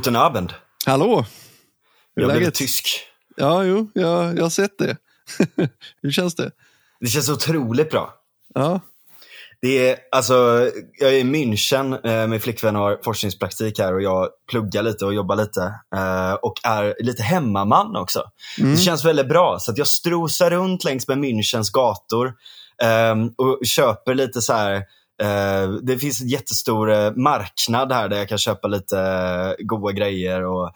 Guten Abend. Hallå! Hur är Jag blev läget? tysk. Ja, jo, jag, jag har sett det. Hur känns det? Det känns otroligt bra. Ja, Det är, alltså, jag är i München, eh, min flickvän har forskningspraktik här och jag pluggar lite och jobbar lite. Eh, och är lite hemmaman också. Mm. Det känns väldigt bra. Så att jag strosar runt längs med Münchens gator eh, och köper lite så här eh, det finns en jättestor eh, marknad här där jag kan köpa lite eh, goda grejer. Och,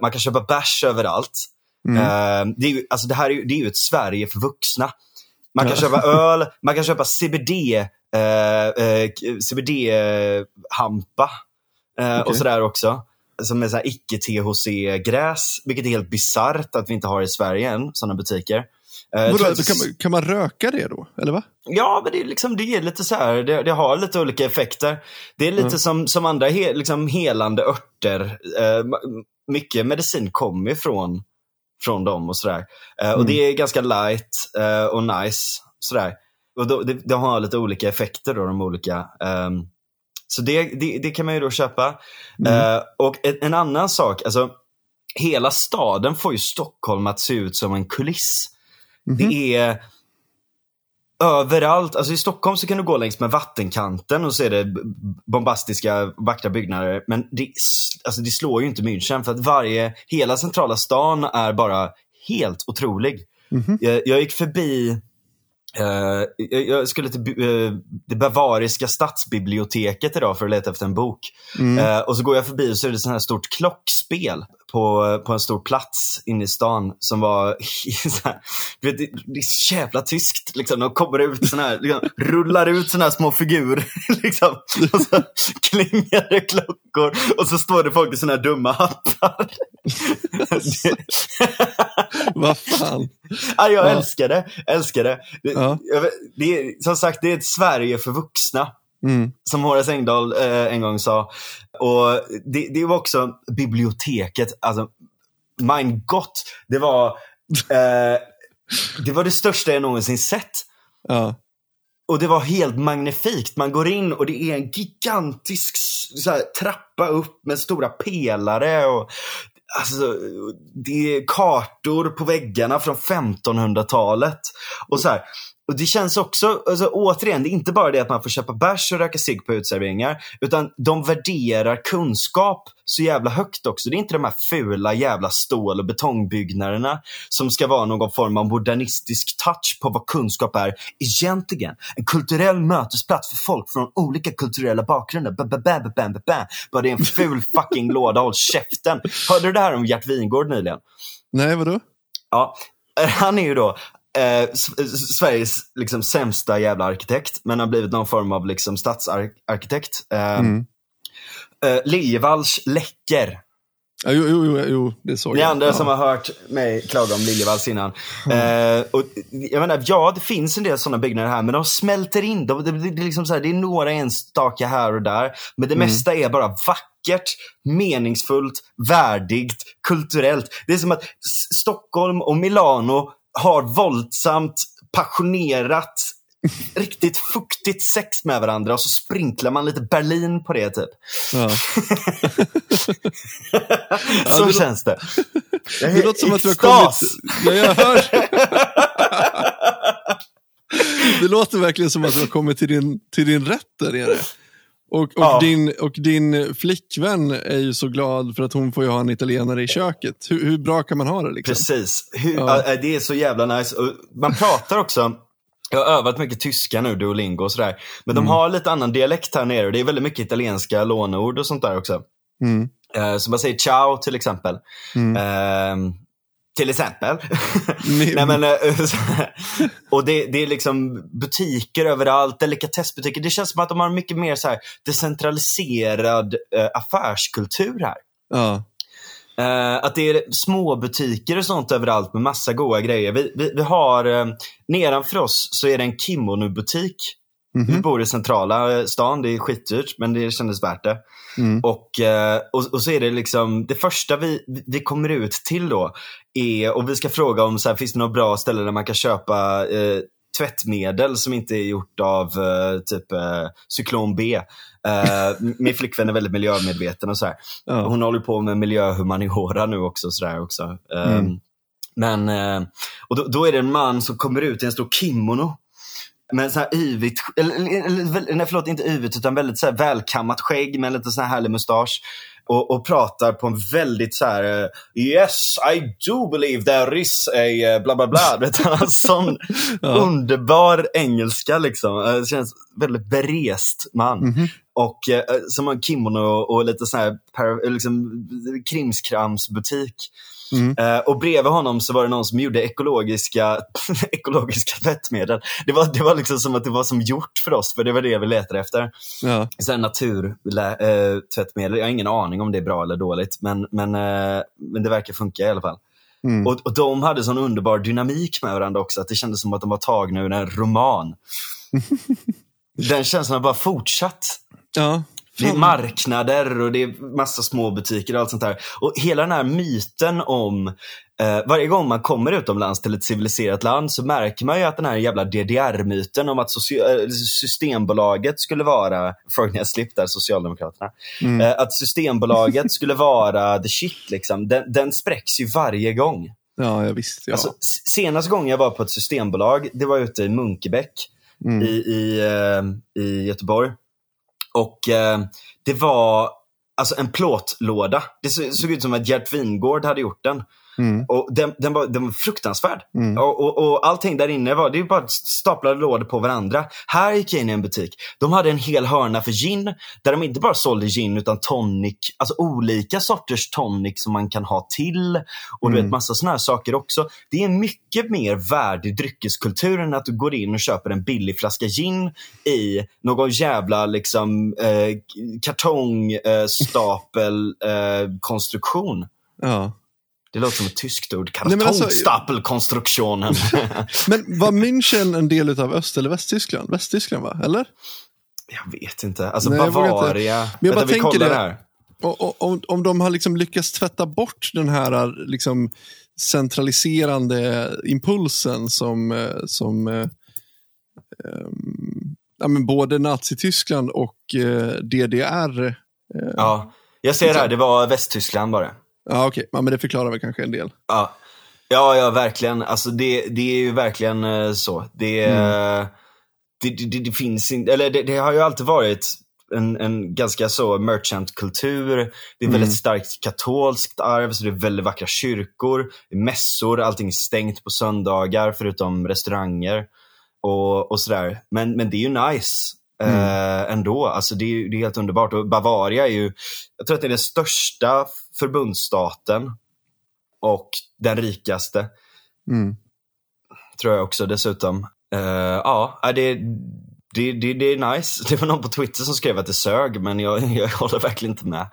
man kan köpa bärs överallt. Mm. Det, är ju, alltså det här är, ju- det är ju ett Sverige för vuxna. Man kan köpa öl, man kan köpa CBD, CBD-hampa eh, och sådär också. Som är icke-THC-gräs, vilket är helt bisarrt att vi inte har i Sverige än, sådana butiker. Eh, Vadå, att- kan, man- kan man röka det då? Eller va? Ja, men det är, liksom, det är lite så här, det, det har lite olika effekter. Det är lite Mm. som, som andra he, liksom helande örter. Eh, mycket medicin kommer ifrån från dem och sådär. Eh, Och Mm. det är ganska light eh, och nice. Sådär. Och då, det, det har lite olika effekter då, de olika. ehm, så det, det, det kan man ju då köpa. Mm. Eh, och en, en annan sak, alltså hela staden får ju Stockholm att se ut som en kuliss. Mhm. Det är överallt. Alltså I Stockholm så kan du gå längs med vattenkanten och är det bombastiska, vackra byggnader. Men det, alltså det slår ju inte München för att varje, hela centrala stan är bara helt otrolig. Mhm. Jag, jag gick förbi eh, jag, jag skulle till eh, det bavariska stadsbiblioteket idag för att leta efter en bok. Mm. Eh, och så går jag förbi och så är det så här stort klockspel på, på en stor plats inne i stan som var så här, du vet, det, det är så jävla tyskt. Liksom. De kommer ut såna här, liksom, rullar ut såna här små figurer. Liksom. Och så klingar det klockor och så står det folk i såna här dumma hattar. Vad fan? Ja, jag Ja. älskar det. Älskar det. Ja. det är, som sagt, det är ett Sverige för vuxna Mm. som Horace Engdahl eh, en gång sa. Och det, det var också biblioteket, alltså mein Gott, det var, eh, det var det största jag någonsin sett. Ja. Och det var helt magnifikt. Man går in och det är en gigantisk här, trappa upp med stora pelare. Och, alltså, det är kartor på väggarna från 1500-talet. Och så här, och det känns också, alltså, återigen, det är inte bara det att man får köpa bärs och röka cigg på utserveringar. Utan de värderar kunskap så jävla högt också. Det är inte de här fula jävla stål och betongbyggnaderna som ska vara någon form av modernistisk touch på vad kunskap är egentligen. En kulturell mötesplats för folk från olika kulturella bakgrunder. Ba, ba, ba, ba, ba, ba, ba. Bara det är en ful fucking låda, håll käften. Hörde du det här om Gert Wingård nyligen? Nej, vadå? Ja, eh, han är ju då eh, Sveriges liksom, sämsta jävla arkitekt, men har blivit någon form av liksom, stadsarkitekt. Eh, Mm. eh, Liljevalchs läcker. Ja, jo, jo, jo, det såg Ni jag. andra ja. som har hört mig klaga om Liljevalchs innan. Eh, och, jag menar, ja, det finns en del sådana byggnader här, men de smälter in. De, det, det, det, är liksom så här, det är några enstaka här och där, men det Mm. mesta är bara vackert, meningsfullt, värdigt, kulturellt. Det är som att Stockholm och Milano har våldsamt, passionerat, riktigt fuktigt sex med varandra och så sprinklar man lite Berlin på det typ. Ja. så det känns det. Är Det låter som att du har kommit... Ja, jag hör. Det låter verkligen som att du har kommit till din, till din rätt där nere. Och, och, Ja. din, och din flickvän är ju så glad för att hon får ju ha en italienare i köket. Hur, hur bra kan man ha det liksom? Precis. Hur, Ja. ja, det är så jävla nice. Och man pratar också, jag har övat mycket tyska nu, Duolingo och sådär. Men de Mm. har lite annan dialekt här nere det är väldigt mycket italienska låneord och sånt där också. Mm. Eh, så man säger ciao till exempel. Mm. Ehm, till exempel. Nej, men, eh, och det, det är liksom butiker överallt, delikatessbutiker. Det känns som att de har mycket mer så här decentraliserad eh, affärskultur här. Ja. Eh, att det är små butiker och sånt överallt med massa goda grejer. Vi, vi, vi har, uh, nedanför oss så är det en kimono-butik. Vi Mhm. bor i centrala eh, stan, det är skitdyrt men det kändes värt det. Mm. Och, eh, och, och så är det liksom, det första vi, vi kommer ut till då är, och vi ska fråga om så här, finns det några bra ställen där man kan köpa eh, tvättmedel som inte är gjort av eh, typ eh, cyklon B. Eh, min flickvän är väldigt miljömedveten och så här. Ja. Hon håller på med miljöhumaniora nu också. Så också. Mm. Men, eh, och då, då är det en man som kommer ut i en stor kimono. Med så här yvigt, eller, eller, nej förlåt inte yvigt utan väldigt så här välkammat skägg med lite så här härlig mustasch. Och, och pratar på en väldigt så här eh, Yes, I do believe there is a eh, bla bla bla. Sån Ja. underbar engelska liksom. Eh, känns väldigt berest man. Mhm. Och eh, som har kimono och lite så här liksom, krimskramsbutik. Mm. Eh, och bredvid honom så var det någon som gjorde ekologiska, ekologiska tvättmedel. Det var, det var liksom som att det var som gjort för oss, för det var det vi letade efter. Ja. Här naturtvättmedel. Eh, tvättmedel. jag har ingen aning om det är bra eller dåligt, men, men, eh, men det verkar funka i alla fall. Mm. Och, och de hade sån underbar dynamik med varandra också, att det kändes som att de var tagna ur en roman. Den känslan har bara fortsatt. ja. Det är Fan. marknader och det är massa små butiker och allt sånt där. Och hela den här myten om, eh, varje gång man kommer utomlands till ett civiliserat land så märker man ju att den här jävla DDR-myten om att eh, Systembolaget skulle vara, frågan jag slipp där, Socialdemokraterna, Mm. eh, att Systembolaget skulle vara the shit liksom, den, den spräcks ju varje gång. Ja, ja, visst. Ja. Alltså, senaste gången jag var på ett systembolag, det var ute i Munkebäck Mm. i, i, eh, i Göteborg. Och eh, det var alltså en plåtlåda. Det såg ut som att Gert Wingård hade gjort den. Mm. Och den, den, var, den var fruktansvärd. Mm. Och, och, och allting där inne var, det är bara staplade lådor på varandra. Här gick jag in i en butik. De hade en hel hörna för gin. Där de inte bara sålde gin utan tonic. Alltså olika sorters tonic som man kan ha till. Och du Mm. vet massa såna här saker också. Det är mycket mer värdig dryckeskultur än att du går in och köper en billig flaska gin i någon jävla liksom eh, kartongstapel eh, eh. Ja. Det låter som ett tyskt ord. Men alltså- Kartongstapelkonstruktionen. Men var München en del av Öst eller Västtyskland? Västtyskland, va? Eller? jag vet inte. Alltså Nej, vågar inte. Bavaria. Men jag bara Vänta, vi tänker kollar det. här. Och, om, om de har liksom lyckats tvätta bort den här liksom, centraliserande impulsen som, eh, som eh, ehm, ja, men både Nazityskland och eh, DDR. Eh, ja, Ja. Jag ser här, det var Västtyskland bara. Okej. Ja, men det förklarar väl kanske en del. Ja, ja, ja verkligen. Alltså det, det är ju verkligen eh, så. Det, Mm. eh, det, det, det, finns inte, eller det, det har ju alltid varit en, en ganska så merchant-kultur. Det är väldigt Mm. starkt katolskt arv, så det är väldigt vackra kyrkor, mässor, allting är stängt på söndagar förutom restauranger och, och sådär. Men, men det är ju nice. Eh, ändå. Alltså det, är, det är helt underbart. Och Bavaria är ju, jag tror att det är den största förbundsstaten och den rikaste, Mm. tror jag också dessutom. Eh, ja, äh, det, det, det, det är nice. Det var någon på Twitter som skrev att det sög, men jag, jag håller verkligen inte med.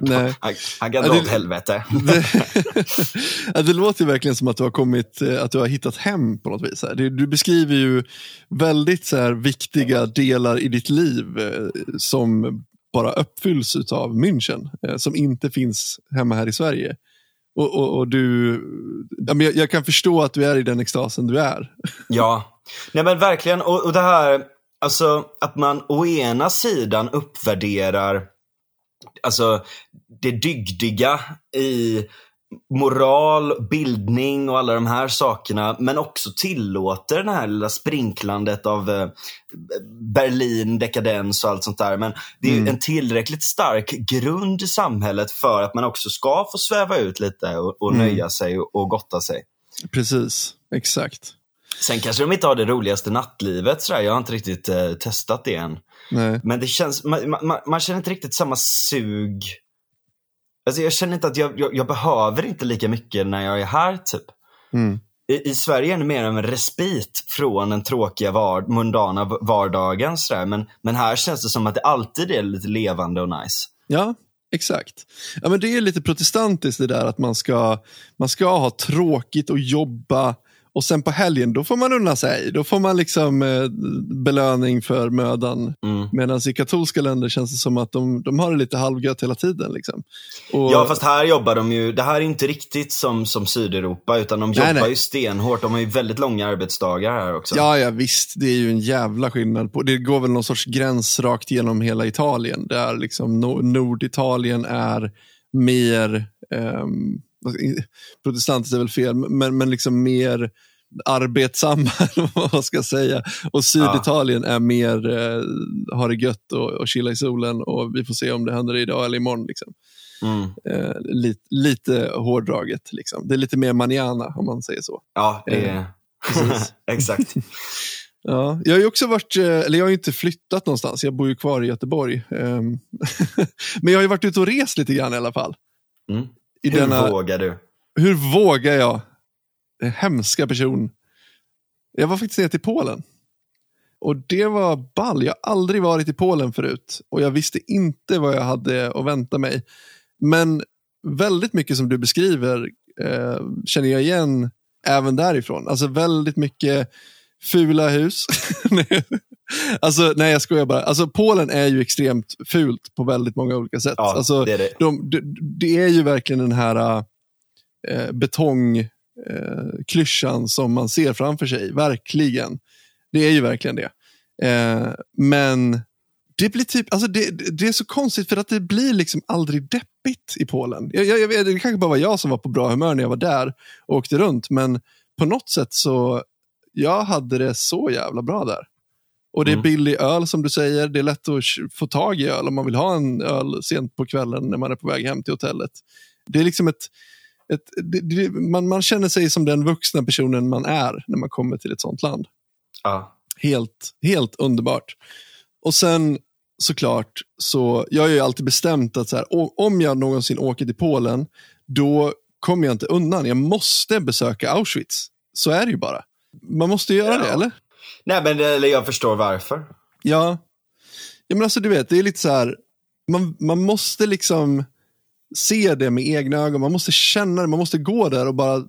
Nej. Han, han kan dra åt helvete. Det, ja, det låter verkligen som att du har kommit, eh, att du har hittat hem på något vis. Du, du beskriver ju väldigt så här, viktiga delar i ditt liv eh, som bara uppfylls av München, eh, som inte finns hemma här i Sverige. Och, och, och du, ja, men jag, jag kan förstå att du är i den extasen du är. Ja, nej men verkligen. Och, och det här, alltså att man å ena sidan uppvärderar alltså det dygdiga i moral, bildning och alla de här sakerna. Men också tillåter det här lilla sprinklandet av eh, Berlin, dekadens och allt sånt där. Men det är Mm. en tillräckligt stark grund i samhället för att man också ska få sväva ut lite och, och Mm. nöja sig och, och gotta sig. Precis, exakt. Sen kanske de inte har det roligaste nattlivet. Sådär. Jag har inte riktigt eh, testat det än. Nej. Men det känns, man, man, man känner inte riktigt samma sug. Alltså jag känner inte att jag, jag, jag behöver inte lika mycket när jag är här. typ. Mm. I, I Sverige är det mer av en respit från den tråkiga, var, mundana vardagen. Sådär. Men, men här känns det som att det alltid är lite levande och nice. Ja, exakt. Ja, men det är lite protestantiskt det där att man ska, man ska ha tråkigt och jobba Och sen på helgen, då får man unna sig. Då får man liksom eh, belöning för mödan. Mm. Medan i katolska länder känns det som att de, de har det lite halvgött hela tiden. Liksom. Och, Ja, fast här jobbar de ju, det här är inte riktigt som, som Sydeuropa, utan de jobbar nej. ju stenhårt. De har ju väldigt långa arbetsdagar här också. Ja, ja, visst. Det är ju en jävla skillnad. på Det går väl någon sorts gräns rakt genom hela Italien. Där liksom no- Norditalien är mer, ehm, protestantiskt är väl fel, men, men liksom mer arbetsamma, vad ska säga. Och Syditalien är mer, eh, har det gött och, och chilla i solen och vi får se om det händer idag eller imorgon. Liksom. Mm. Eh, lite, lite hårdraget. Liksom. Det är lite mer manana om man säger så. Ja, det Eh, är... precis. Exakt. Ja, jag har ju också varit, eh, eller jag har ju inte flyttat någonstans, jag bor ju kvar i Göteborg. Ehm, Men jag har ju varit ute och rest lite grann i alla fall. Mm. I Hur denna, vågar du? hur vågar jag? En hemska person. Jag var faktiskt ner till Polen. Och det var ball. Jag har aldrig varit i Polen förut. Och jag visste inte vad jag hade att vänta mig. Men väldigt mycket som du beskriver eh, känner jag igen även därifrån. Alltså väldigt mycket fula hus. alltså, nej, jag skojar bara. Alltså, Polen är ju extremt fult på väldigt många olika sätt. Ja, alltså, det är det. de, det, det är ju verkligen den här eh, betongklyschan eh, klyschan som man ser framför sig. Verkligen. Det är ju verkligen det. Eh, men det blir typ, alltså det, det är så konstigt för att det blir liksom aldrig deppigt i Polen. Jag, jag, jag det kanske bara var jag som var på bra humör när jag var där och åkte runt, men på något sätt så, jag hade det så jävla bra där. Och det är Mm. billig öl som du säger. Det är lätt att få tag i öl om man vill ha en öl sent på kvällen när man är på väg hem till hotellet. Det är liksom ett, ett det, det, man, man känner sig som den vuxna personen man är när man kommer till ett sånt land. Ja. Helt, helt underbart. Och sen såklart, så jag har ju alltid bestämt att så här, om jag någonsin åker till Polen, då kommer jag inte undan. Jag måste besöka Auschwitz. Så är det ju bara. Man måste göra Ja. det, eller? Nej, men eller jag förstår varför. Ja. ja men alltså du vet, det är lite så här, man, man måste liksom se det med egna ögon, man måste känna det, man måste gå där och bara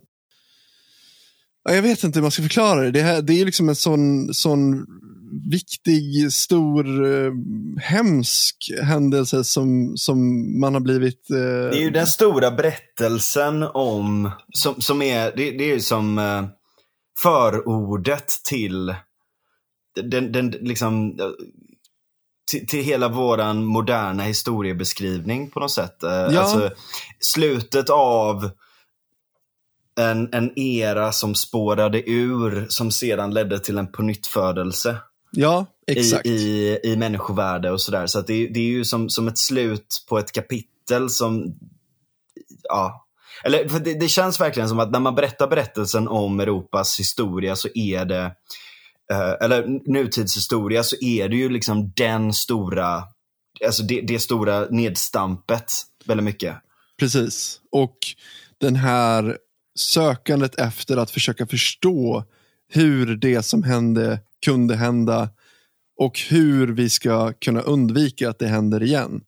Ja, jag vet inte hur man ska förklara det. Det, här, det är liksom en sån, sån viktig, stor, eh, hemsk händelse som, som man har blivit... Eh, Det är ju den stora berättelsen om, som, som är, det, det är ju som eh, förordet till den, den liksom, eh, till, till hela våran moderna historiebeskrivning på något sätt. Eh, Ja. Alltså, slutet av en, en era som spårade ur, som sedan ledde till en pånyttfödelse Ja, exakt. i, i, i människovärde och sådär. Så att det, det är ju som, som ett slut på ett kapitel som, ja. Eller för det, det känns verkligen som att när man berättar berättelsen om Europas historia så är det, eh, eller nutidshistoria så är det ju liksom den stora, alltså det, det stora nedstampet väldigt mycket. Precis. Och den här sökandet efter att försöka förstå hur det som hände kunde hända och hur vi ska kunna undvika att det händer igen.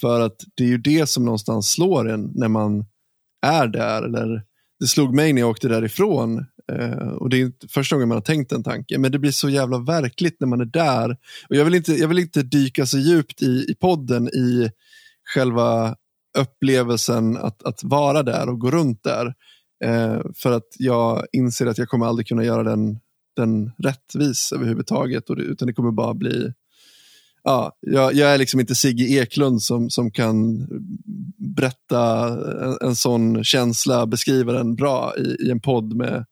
För att det är ju det som någonstans slår en när man är där. Eller det slog mig när jag åkte därifrån. Eh, och Det är inte första gången man har tänkt den tanken. Men det blir så jävla verkligt när man är där. Och Jag vill inte, jag vill inte dyka så djupt i, i podden i själva upplevelsen att, att vara där och gå runt där. Eh, för att jag inser att jag kommer aldrig kunna göra den, den rättvis överhuvudtaget. Och det, utan det kommer bara bli... Ja, jag, jag är liksom inte Sigge Eklund som, som kan berätta en, en sån känsla, beskriva den bra i, i en podd med,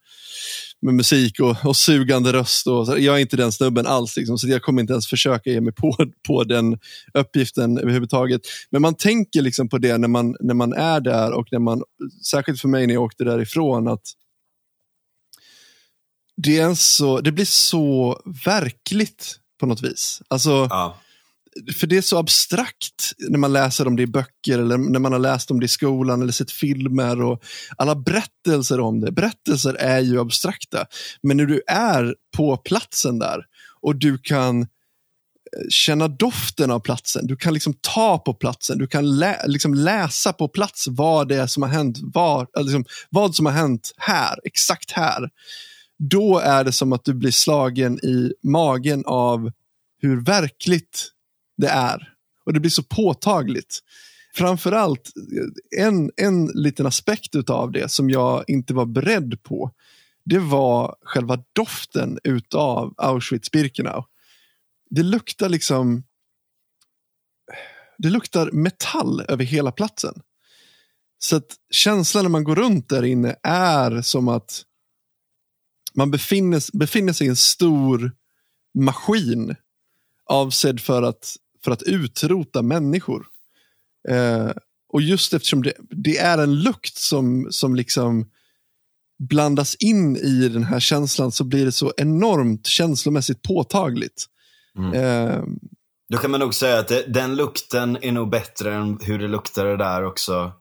med musik och, och sugande röst. Och, så jag är inte den snubben alls, liksom, så jag kommer inte ens försöka ge mig på, på den uppgiften överhuvudtaget. Men man tänker liksom på det när man, när man är där och när man, särskilt för mig när jag åkte därifrån, att det, är så, det blir så verkligt på något vis. Alltså, Ja för det är så abstrakt när man läser om det i böcker eller när man har läst om det i skolan eller sett filmer och alla berättelser om det. Berättelser är ju abstrakta. Men när du är på platsen där och du kan eh, känna doften av platsen, du kan liksom ta på platsen, du kan lä liksom läsa på plats vad det är som har hänt, var, liksom, vad som har hänt här, exakt här. då är det som att du blir slagen i magen av hur verkligt det är. Och det blir så påtagligt. Framförallt en, en liten aspekt av det som jag inte var beredd på. Det var själva doften utav Auschwitz-Birkenau. Det luktar liksom det luktar metall över hela platsen. Så att känslan när man går runt där inne är som att man befinner, befinner sig i en stor maskin avsedd för att, för att utrota människor. Eh, och just eftersom det, det, är en lukt som, som liksom blandas in i den här känslan så blir det så enormt känslomässigt påtagligt. Mm. Eh, Då kan man nog säga att det, den lukten är nog bättre än hur det luktade där också.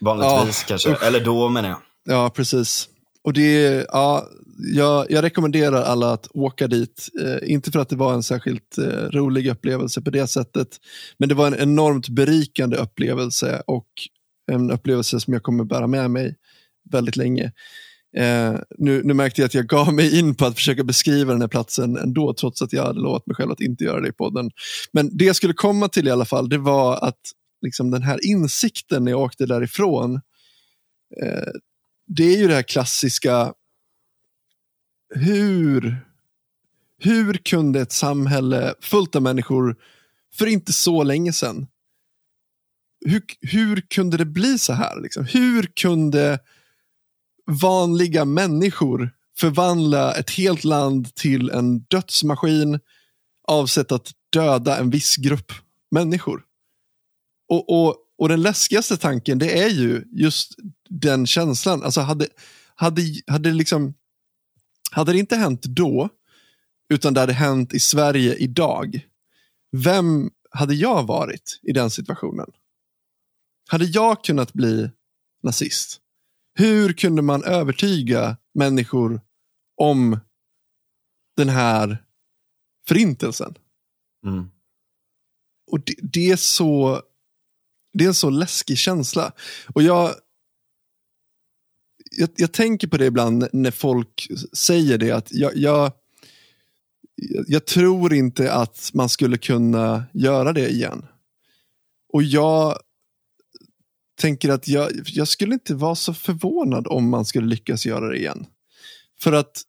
Vanligtvis ja, kanske, usch. eller då menar jag. Ja, precis. Och det, ja, jag, jag, rekommenderar alla att åka dit. Eh, inte för att det var en särskilt eh, rolig upplevelse på det sättet. Men det var en enormt berikande upplevelse och en upplevelse som jag kommer bära med mig väldigt länge. Eh, nu, nu, märkte jag att jag gav mig in på att försöka beskriva den här platsen ändå, trots att jag hade lovat mig själv att inte göra det i podden. Men det jag skulle komma till i alla fall, det var att liksom, den här insikten när jag åkte därifrån, eh, det är ju det här klassiska, hur, hur kunde ett samhälle fullt av människor för inte så länge sedan, hur, hur kunde det bli så här? Liksom? Hur kunde vanliga människor förvandla ett helt land till en dödsmaskin avsett att döda en viss grupp människor? Och, och, och den läskigaste tanken det är ju just den känslan. Alltså hade, hade, hade, liksom, hade det inte hänt då, utan det hade hänt i Sverige idag, vem hade jag varit i den situationen? Hade jag kunnat bli nazist? Hur kunde man övertyga människor om den här förintelsen? Mm. Och det, det, är så det är en så läskig känsla. Och jag, jag, jag, tänker på det ibland när folk säger det. att jag, jag, jag tror inte att man skulle kunna göra det igen. Och jag tänker att jag, jag skulle inte vara så förvånad om man skulle lyckas göra det igen. För att,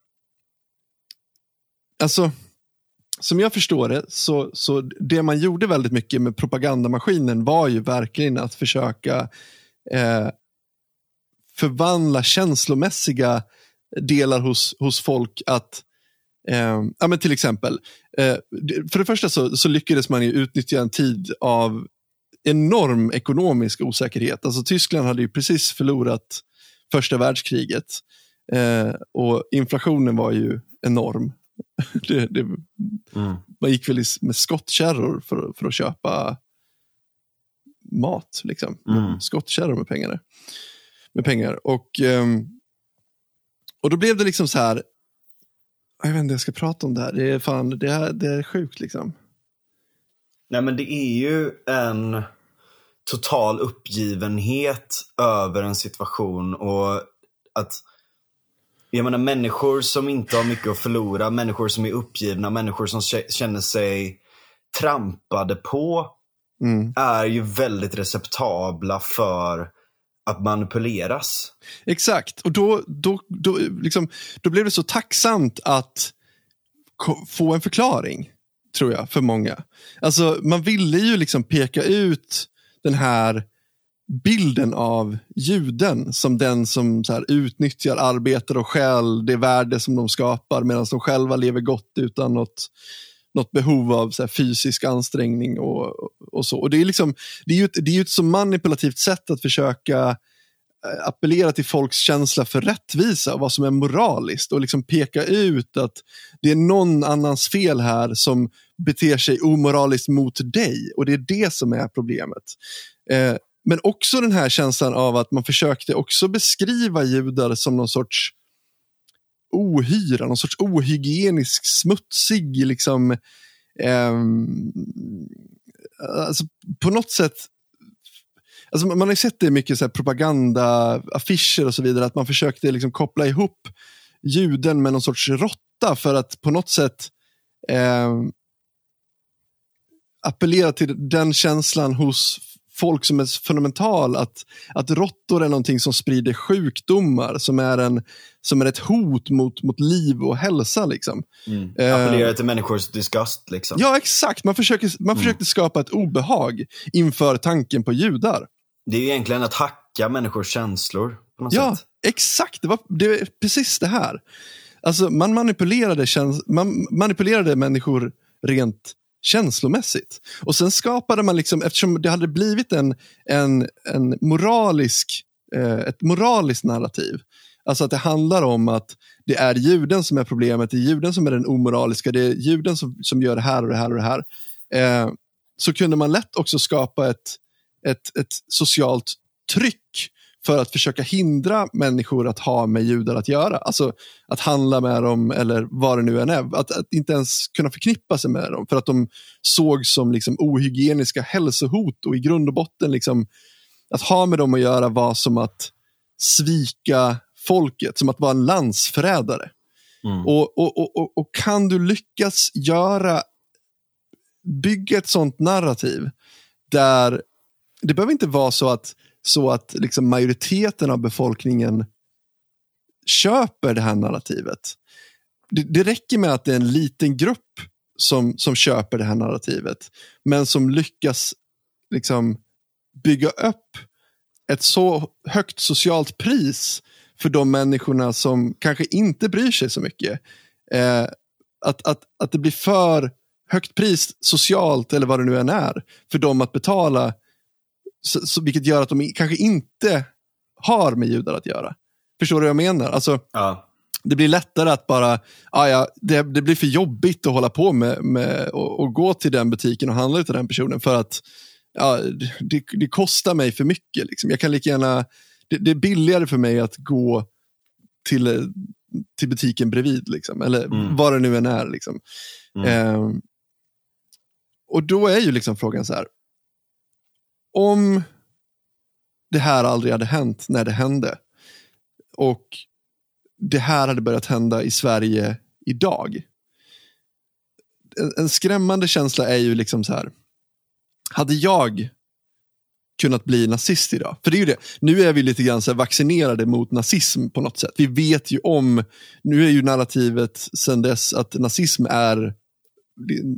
alltså, som jag förstår det, så, så det man gjorde väldigt mycket med propagandamaskinen var ju verkligen att försöka eh, förvandla känslomässiga delar hos, hos folk att Eh, ja, men till exempel, eh, för det första så, så lyckades man utnyttja en tid av enorm ekonomisk osäkerhet. Alltså Tyskland hade ju precis förlorat första världskriget eh, och inflationen var ju enorm. det, det, mm. Man gick väl med skottkärror för, för att köpa mat. Liksom. Mm. Skottkärror med pengar. Med pengar. Och, um, och då blev det liksom så här, jag vet inte jag ska prata om det här. Det är, fan, det är, det är sjukt liksom. Nej men det är ju en total uppgivenhet över en situation och att jag menar människor som inte har mycket att förlora, människor som är uppgivna, människor som känner sig trampade på mm. är ju väldigt receptabla för att manipuleras. Exakt, och då, då, då, liksom, då blev det så tacksamt att få en förklaring, tror jag, för många. Alltså, man ville ju liksom peka ut den här bilden av juden som den som så här, utnyttjar, arbetar och stjäl det värde som de skapar medan de själva lever gott utan något, något behov av så här, fysisk ansträngning och, och så. Och det, är liksom, det, är ju ett, det är ett så manipulativt sätt att försöka eh, appellera till folks känsla för rättvisa och vad som är moraliskt och liksom peka ut att det är någon annans fel här som beter sig omoraliskt mot dig och det är det som är problemet. Eh, men också den här känslan av att man försökte också beskriva judar som någon sorts ohyra, någon sorts ohygienisk, smutsig, liksom, eh, alltså på något sätt Alltså man har ju sett det mycket så propaganda, affischer och så vidare, att man försökte liksom koppla ihop juden med någon sorts råtta för att på något sätt eh, appellera till den känslan hos folk som är fundamental, att, att råttor är någonting som sprider sjukdomar, som är, en, som är ett hot mot, mot liv och hälsa. Liksom. Mm. Appellera till människors disgust. Liksom. Ja, exakt. Man, försöker, man mm. försökte skapa ett obehag inför tanken på judar. Det är egentligen att hacka människors känslor. På något ja, sätt. exakt. Det var, det var precis det här. Alltså, man, manipulerade käns man manipulerade människor rent känslomässigt. Och sen skapade man, liksom, eftersom det hade blivit en, en, en moralisk, eh, ett moraliskt narrativ, alltså att det handlar om att det är juden som är problemet, det är juden som är den omoraliska, det är juden som, som gör det här och det här och det här. Eh, så kunde man lätt också skapa ett, ett, ett socialt tryck för att försöka hindra människor att ha med judar att göra. Alltså att handla med dem eller vad det nu än är. Att, att inte ens kunna förknippa sig med dem för att de såg som liksom ohygieniska hälsohot och i grund och botten liksom, att ha med dem att göra var som att svika folket, som att vara en landsförrädare. Mm. Och, och, och, och, kan du lyckas göra, bygga ett sånt narrativ där det behöver inte vara så att så att liksom majoriteten av befolkningen köper det här narrativet. Det, det räcker med att det är en liten grupp som, som köper det här narrativet, men som lyckas liksom bygga upp ett så högt socialt pris för de människorna som kanske inte bryr sig så mycket. Eh, att, att, att det blir för högt pris socialt, eller vad det nu än är, för dem att betala så, så, vilket gör att de kanske inte har med judar att göra. Förstår du vad jag menar? Alltså, ja. Det blir lättare att bara, ah ja, det, det blir för jobbigt att hålla på med, med och, och, gå till den butiken och handla till den personen för att ja, det, det kostar mig för mycket. Liksom. Jag kan lika gärna, det, det, är billigare för mig att gå till, till butiken bredvid, liksom. eller mm. vad det nu än är. Liksom. Mm. Eh, och då är ju liksom frågan så här, om det här aldrig hade hänt när det hände och det här hade börjat hända i Sverige idag. En, en skrämmande känsla är ju liksom så här. Hade jag kunnat bli nazist idag? För det är ju det. Nu är vi lite grann så vaccinerade mot nazism på något sätt. Vi vet ju om, nu är ju narrativet sen dess att nazism är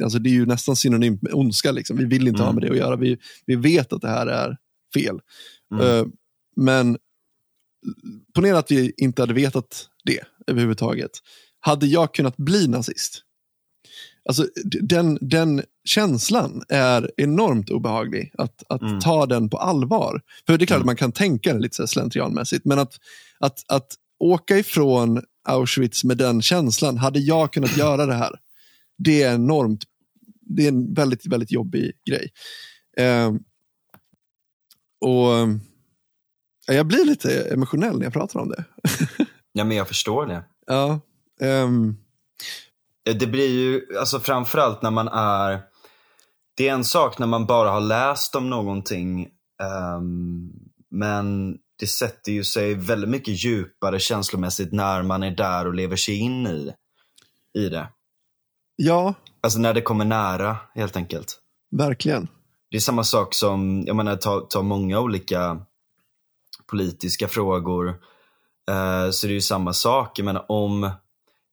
alltså det är ju nästan synonymt med ondska. Liksom. Vi vill inte mm. ha med det att göra. Vi, vi vet att det här är fel. Mm. Uh, men ponera att vi inte hade vetat det överhuvudtaget. Hade jag kunnat bli nazist? Alltså, den, den känslan är enormt obehaglig, att, att mm. ta den på allvar. För det är klart mm. att man kan tänka den lite så slentrianmässigt, men att, att, att åka ifrån Auschwitz med den känslan, hade jag kunnat göra det här? Det är enormt, det är en väldigt, väldigt jobbig grej. Eh, och eh, Jag blir lite emotionell när jag pratar om det. ja, men jag förstår det. Ja. Um... Det blir ju, alltså framförallt när man är, det är en sak när man bara har läst om någonting, um, men det sätter ju sig väldigt mycket djupare känslomässigt när man är där och lever sig in i, i det. Ja. Alltså när det kommer nära helt enkelt. Verkligen. Det är samma sak som, jag menar ta, ta många olika politiska frågor. Eh, så det är ju samma sak. Jag menar om,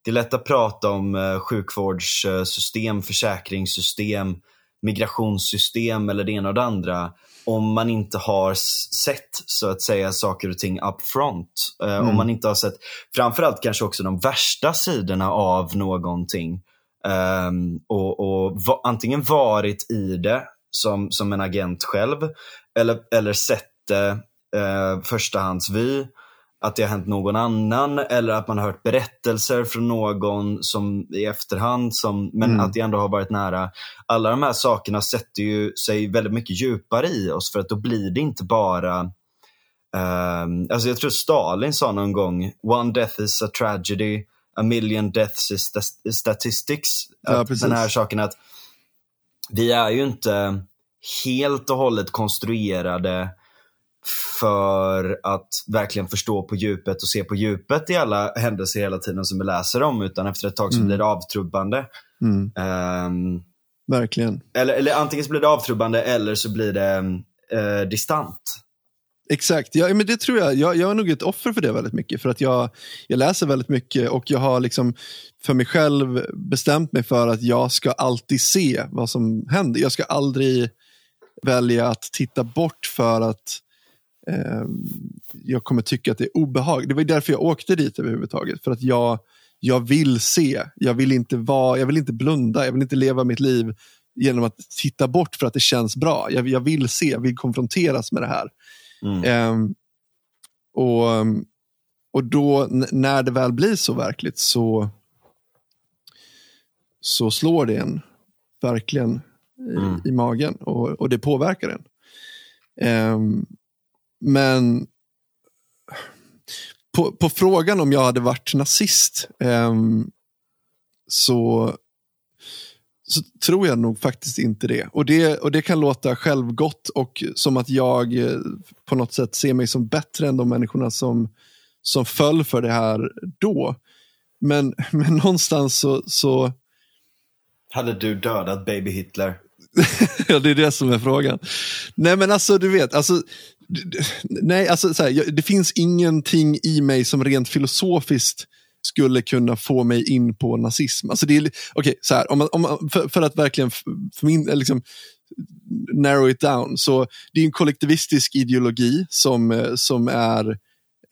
det är lätt att prata om eh, sjukvårdssystem, försäkringssystem, migrationssystem eller det ena och det andra om man inte har sett så att säga saker och ting up front. Eh, mm. Om man inte har sett framförallt kanske också de värsta sidorna av någonting. Um, och, och va, antingen varit i det som, som en agent själv eller, eller sett det uh, förstahandsvy, att det har hänt någon annan eller att man har hört berättelser från någon som i efterhand, som, men mm. att det ändå har varit nära. Alla de här sakerna sätter ju sig väldigt mycket djupare i oss för att då blir det inte bara um, alltså jag tror Stalin sa någon gång, one death is a tragedy, a million deaths is statistics. Ja, den här saken att vi är ju inte helt och hållet konstruerade för att verkligen förstå på djupet och se på djupet i alla händelser hela tiden som vi läser om. Utan efter ett tag så Mm. blir det avtrubbande. Mm. Ehm, Verkligen. eller, eller antingen så blir det avtrubbande eller så blir det eh, distant. Exakt, ja, men det tror jag. jag. Jag är nog ett offer för det väldigt mycket. För att jag, jag läser väldigt mycket och jag har liksom för mig själv bestämt mig för att jag ska alltid se vad som händer. Jag ska aldrig välja att titta bort för att eh, jag kommer tycka att det är obehagligt. Det var därför jag åkte dit överhuvudtaget. För att jag, jag vill se. Jag vill, inte vara, jag vill inte blunda. Jag vill inte leva mitt liv genom att titta bort för att det känns bra. Jag, jag vill se, jag vill konfronteras med det här. Mm. Ehm, och, och då när det väl blir så verkligt så, så slår det en verkligen i, Mm. i magen och, och det påverkar en. Ehm, men på, på frågan om jag hade varit nazist ehm, så, så tror jag nog faktiskt inte det. Och, det. och det kan låta självgott och som att jag eh, på något sätt ser mig som bättre än de människorna som, som föll för det här då. Men, men någonstans så, så Hade du dödat baby Hitler? ja, det är det som är frågan. Nej, men alltså du vet, alltså, nej, alltså, så här, det finns ingenting i mig som rent filosofiskt skulle kunna få mig in på nazism. Alltså det är, okay, så här, om man, om man, för, för att verkligen för min, liksom, narrow it down, så det är en kollektivistisk ideologi som, eh, som är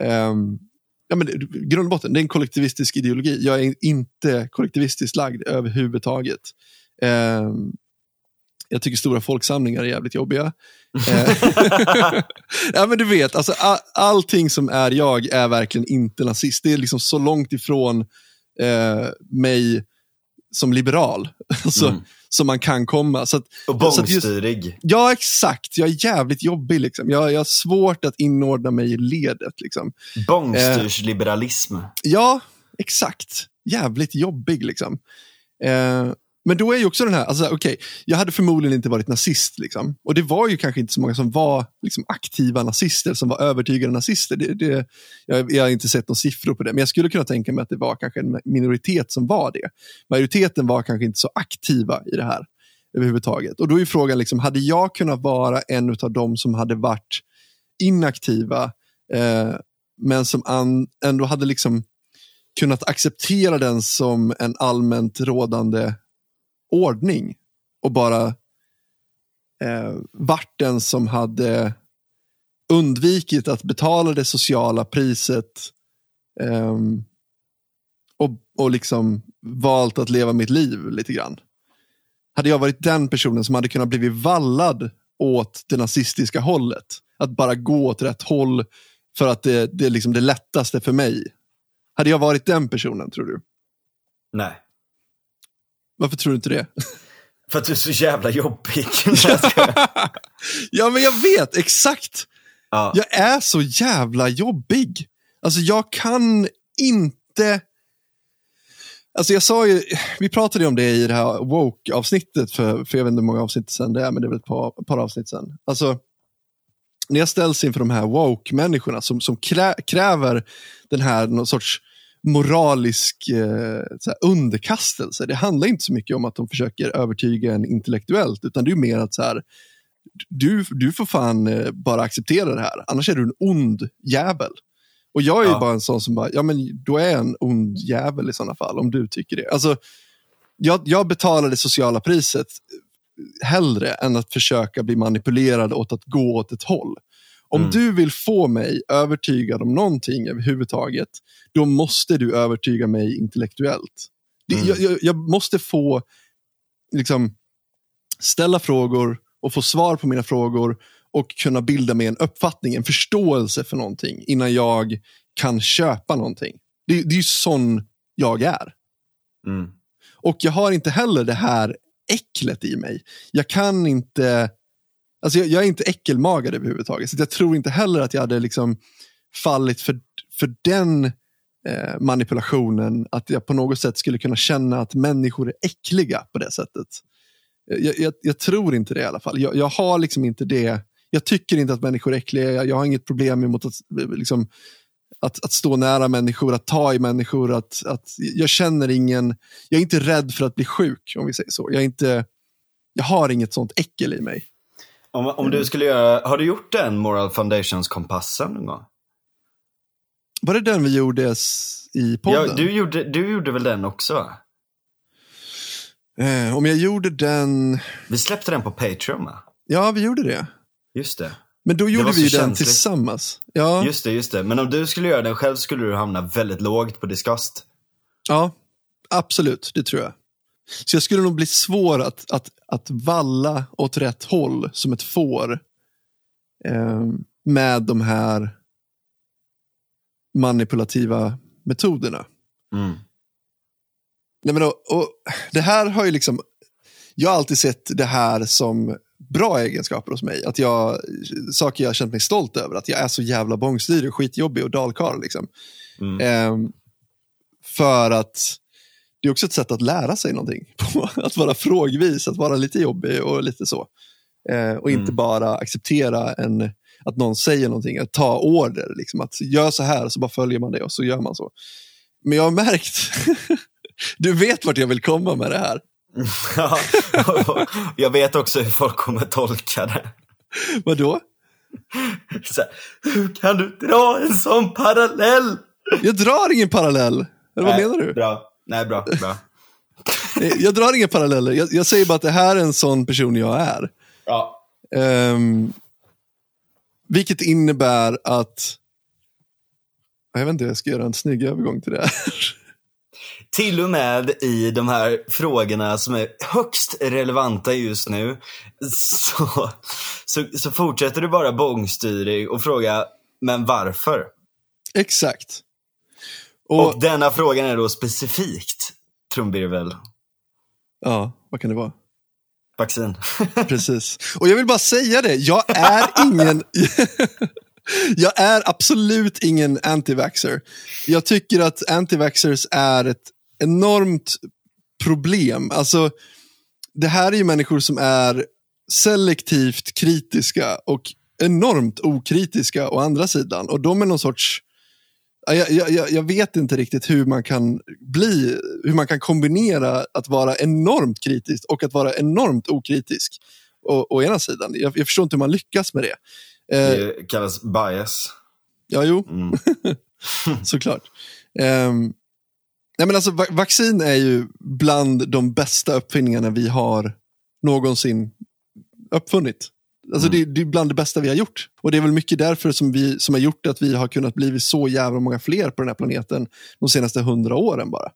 um, Ja, men grund och botten, det är en kollektivistisk ideologi. Jag är inte kollektivistiskt lagd överhuvudtaget. Ehm, jag tycker stora folksamlingar är jävligt jobbiga. Eh, ja, men du vet, alltså, all, allting som är jag är verkligen inte nazist. Det är liksom så långt ifrån eh, mig som liberal alltså, Mm. som man kan komma. Så att, Och att just- bångstyrig. Ja, exakt. Jag är jävligt jobbig. Liksom. Jag, jag har svårt att inordna mig i ledet. Liksom. Bångstyrsliberalism. Ja, exakt. Jävligt jobbig liksom. Eh, men då är ju också den här, alltså, okej, jag hade förmodligen inte varit nazist. Liksom. Och det var ju kanske inte så många som var liksom, aktiva nazister, som var övertygade nazister. Det, det, jag, jag har inte sett några siffror på det, men jag skulle kunna tänka mig att det var kanske en minoritet som var det. Majoriteten var kanske inte så aktiva i det här överhuvudtaget. Och då är ju frågan, liksom, hade jag kunnat vara en av dem som hade varit inaktiva, eh, men som an, ändå hade liksom kunnat acceptera den som en allmänt rådande ordning och bara eh, varit den som hade undvikit att betala det sociala priset eh, och, och liksom valt att leva mitt liv lite grann. Hade jag varit den personen som hade kunnat bli vallad åt det nazistiska hållet, att bara gå åt rätt håll för att det, det är liksom det lättaste för mig. Hade jag varit den personen, tror du? Nej. Varför tror du inte det? För att du är så jävla jobbig. ja, men jag vet exakt. ja. Jag är så jävla jobbig. Alltså jag kan inte... Alltså jag sa ju, vi pratade ju om det i det här woke-avsnittet för, för jag vet inte hur många avsnitt sen det är, men det är väl ett par, par avsnitt sen. Alltså, när jag ställs inför de här woke-människorna som, som krä, kräver den här någon sorts moralisk eh, underkastelse. Det handlar inte så mycket om att de försöker övertyga en intellektuellt, utan det är mer att så här, du, du får fan eh, bara acceptera det här, annars är du en ond jävel. Och jag är Ja. bara en sån som bara, ja men då är jag en ond jävel i sådana fall, om du tycker det. Alltså, jag, jag betalar det sociala priset hellre än att försöka bli manipulerad åt att gå åt ett håll. Om Mm. du vill få mig övertygad om någonting överhuvudtaget, då måste du övertyga mig intellektuellt. Mm. jag, jag, jag måste få liksom, ställa frågor och få svar på mina frågor och kunna bilda mig en uppfattning, en förståelse för någonting innan jag kan köpa någonting. Det, det är ju sån jag är. Mm. Och jag har inte heller det här äcklet i mig. Jag kan inte, alltså jag, jag är inte äckelmagad överhuvudtaget. Så jag tror inte heller att jag hade liksom fallit för, för den eh, manipulationen. Att jag på något sätt skulle kunna känna att människor är äckliga på det sättet. Eh, jag, jag, jag tror inte det i alla fall. Jag, jag har liksom inte det Jag tycker inte att människor är äckliga. Jag, jag har inget problem emot att, liksom, att, att stå nära människor, att ta i människor. Att, att, jag känner ingen, jag är inte rädd för att bli sjuk, om vi säger så. Jag, är inte, jag har inget sånt äckel i mig. Om, om du skulle göra, har du gjort den Moral Foundations-kompassen någon gång? Var det den vi gjorde i podden? Ja, du, gjorde, du gjorde väl den också? Eh, om jag gjorde den... Vi släppte den på Patreon va? Ja, vi gjorde det. Just det. Men då gjorde vi den tillsammans. Ja, Just det, just det. Men om du skulle göra den själv skulle du hamna väldigt lågt på Disgust. ja, absolut. Det tror jag. Så jag skulle nog bli svår att, att, att valla åt rätt håll som ett får. Eh, med de här manipulativa metoderna. Mm. Nej, men och, och, det här har ju liksom, jag har alltid sett det här som bra egenskaper hos mig. Att jag, saker jag har känt mig stolt över. Att jag är så jävla bångstyrig skitjobbig och dalkarl. Liksom. Mm. Ehm, för att det är också ett sätt att lära sig någonting. Att vara frågvis, att vara lite jobbig och lite så. Eh, och inte Mm. bara acceptera en, att någon säger någonting, att ta order. Liksom, att gör så här, så bara följer man det och så gör man så. Men jag har märkt, du vet vart jag vill komma med det här. Ja, jag vet också hur folk kommer tolka det. Vadå? Så här, hur kan du dra en sån parallell? Jag drar ingen parallell. Eller vad Nej, menar du? Bra. Nej, bra. bra. Jag drar inga paralleller. Jag, jag säger bara att det här är en sån person jag är. Ja. Ehm, vilket innebär att... Jag vet inte, jag ska göra en snygg övergång till det här. Till och med i de här frågorna som är högst relevanta just nu så, så, så fortsätter du vara bångstyrig och fråga, men varför? Exakt. Och, Och, denna frågan är då specifikt trumvirvel, ja, vad kan det vara? vaccin. Precis. Och jag vill bara säga det, jag är ingen... jag är absolut ingen antivaxxer. Jag tycker att antivaxxers är ett enormt problem. Alltså, det här är ju människor som är selektivt kritiska och enormt okritiska å andra sidan. Och de är någon sorts... Ja, Jag, jag, jag- vet inte riktigt hur man kan bli, hur man kan kombinera att vara enormt kritisk och att vara enormt okritisk. Å, å ena sidan. Jag, jag förstår inte hur man lyckas med det. Eh, Det kallas bias. ja, jo, Mm. såklart. Um, nej men alltså, va- vaccin är ju bland de bästa uppfinningarna vi har någonsin uppfunnit. Alltså Mm. det, det är bland det bästa vi har gjort. Och det är väl mycket därför som, vi, som har gjort att vi har kunnat bli så jävla många fler på den här planeten de senaste hundra åren bara.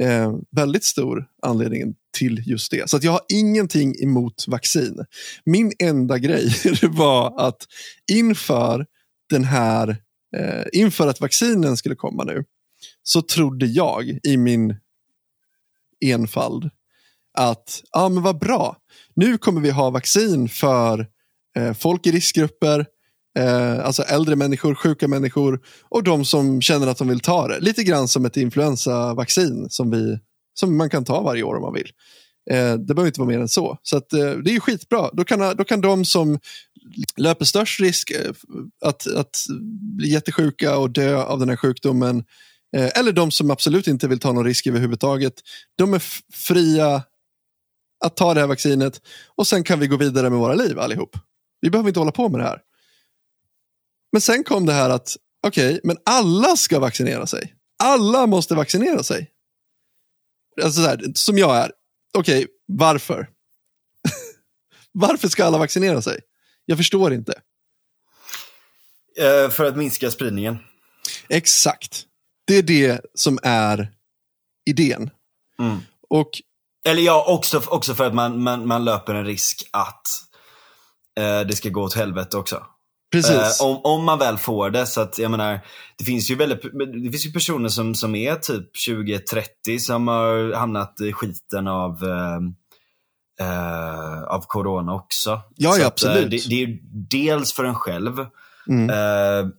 Eh, väldigt stor anledning till just det. Så att jag har ingenting emot vaccin. Min enda grej var att inför den här, eh, inför att vaccinen skulle komma nu, så trodde jag i min enfald att, ja men vad bra, nu kommer vi ha vaccin för Eh, folk i riskgrupper, eh, alltså äldre människor, sjuka människor och de som känner att de vill ta det. Lite grann som ett influensavaccin som, vi, som man kan ta varje år om man vill. Eh, det behöver inte vara mer än så. Så att, det är ju skitbra. Då kan, då kan de som löper störst risk att, att bli jättesjuka och dö av den här sjukdomen, eller de som absolut inte vill ta någon risk överhuvudtaget, de är fria att ta det här vaccinet och sen kan vi gå vidare med våra liv allihop. Vi behöver inte hålla på med det här. Men sen kom det här att, okej, men alla ska vaccinera sig. Alla måste vaccinera sig. Alltså så här, som jag är. Okej, varför? varför ska alla vaccinera sig? Jag förstår inte. Eh, för att minska spridningen. Exakt. Det är det som är idén. Mm. Och Eller ja, också, också för att man, man, man löper en risk att eh, det ska gå åt helvete också. precis. Eh, om, om man väl får det. Så att jag menar, det finns ju, väldigt, det finns ju personer som, som är typ 20-30 som har hamnat i skiten av, eh, eh, av corona också. Ja, ja, att, eh, absolut. det, det är ju dels för en själv. Mm. Eh,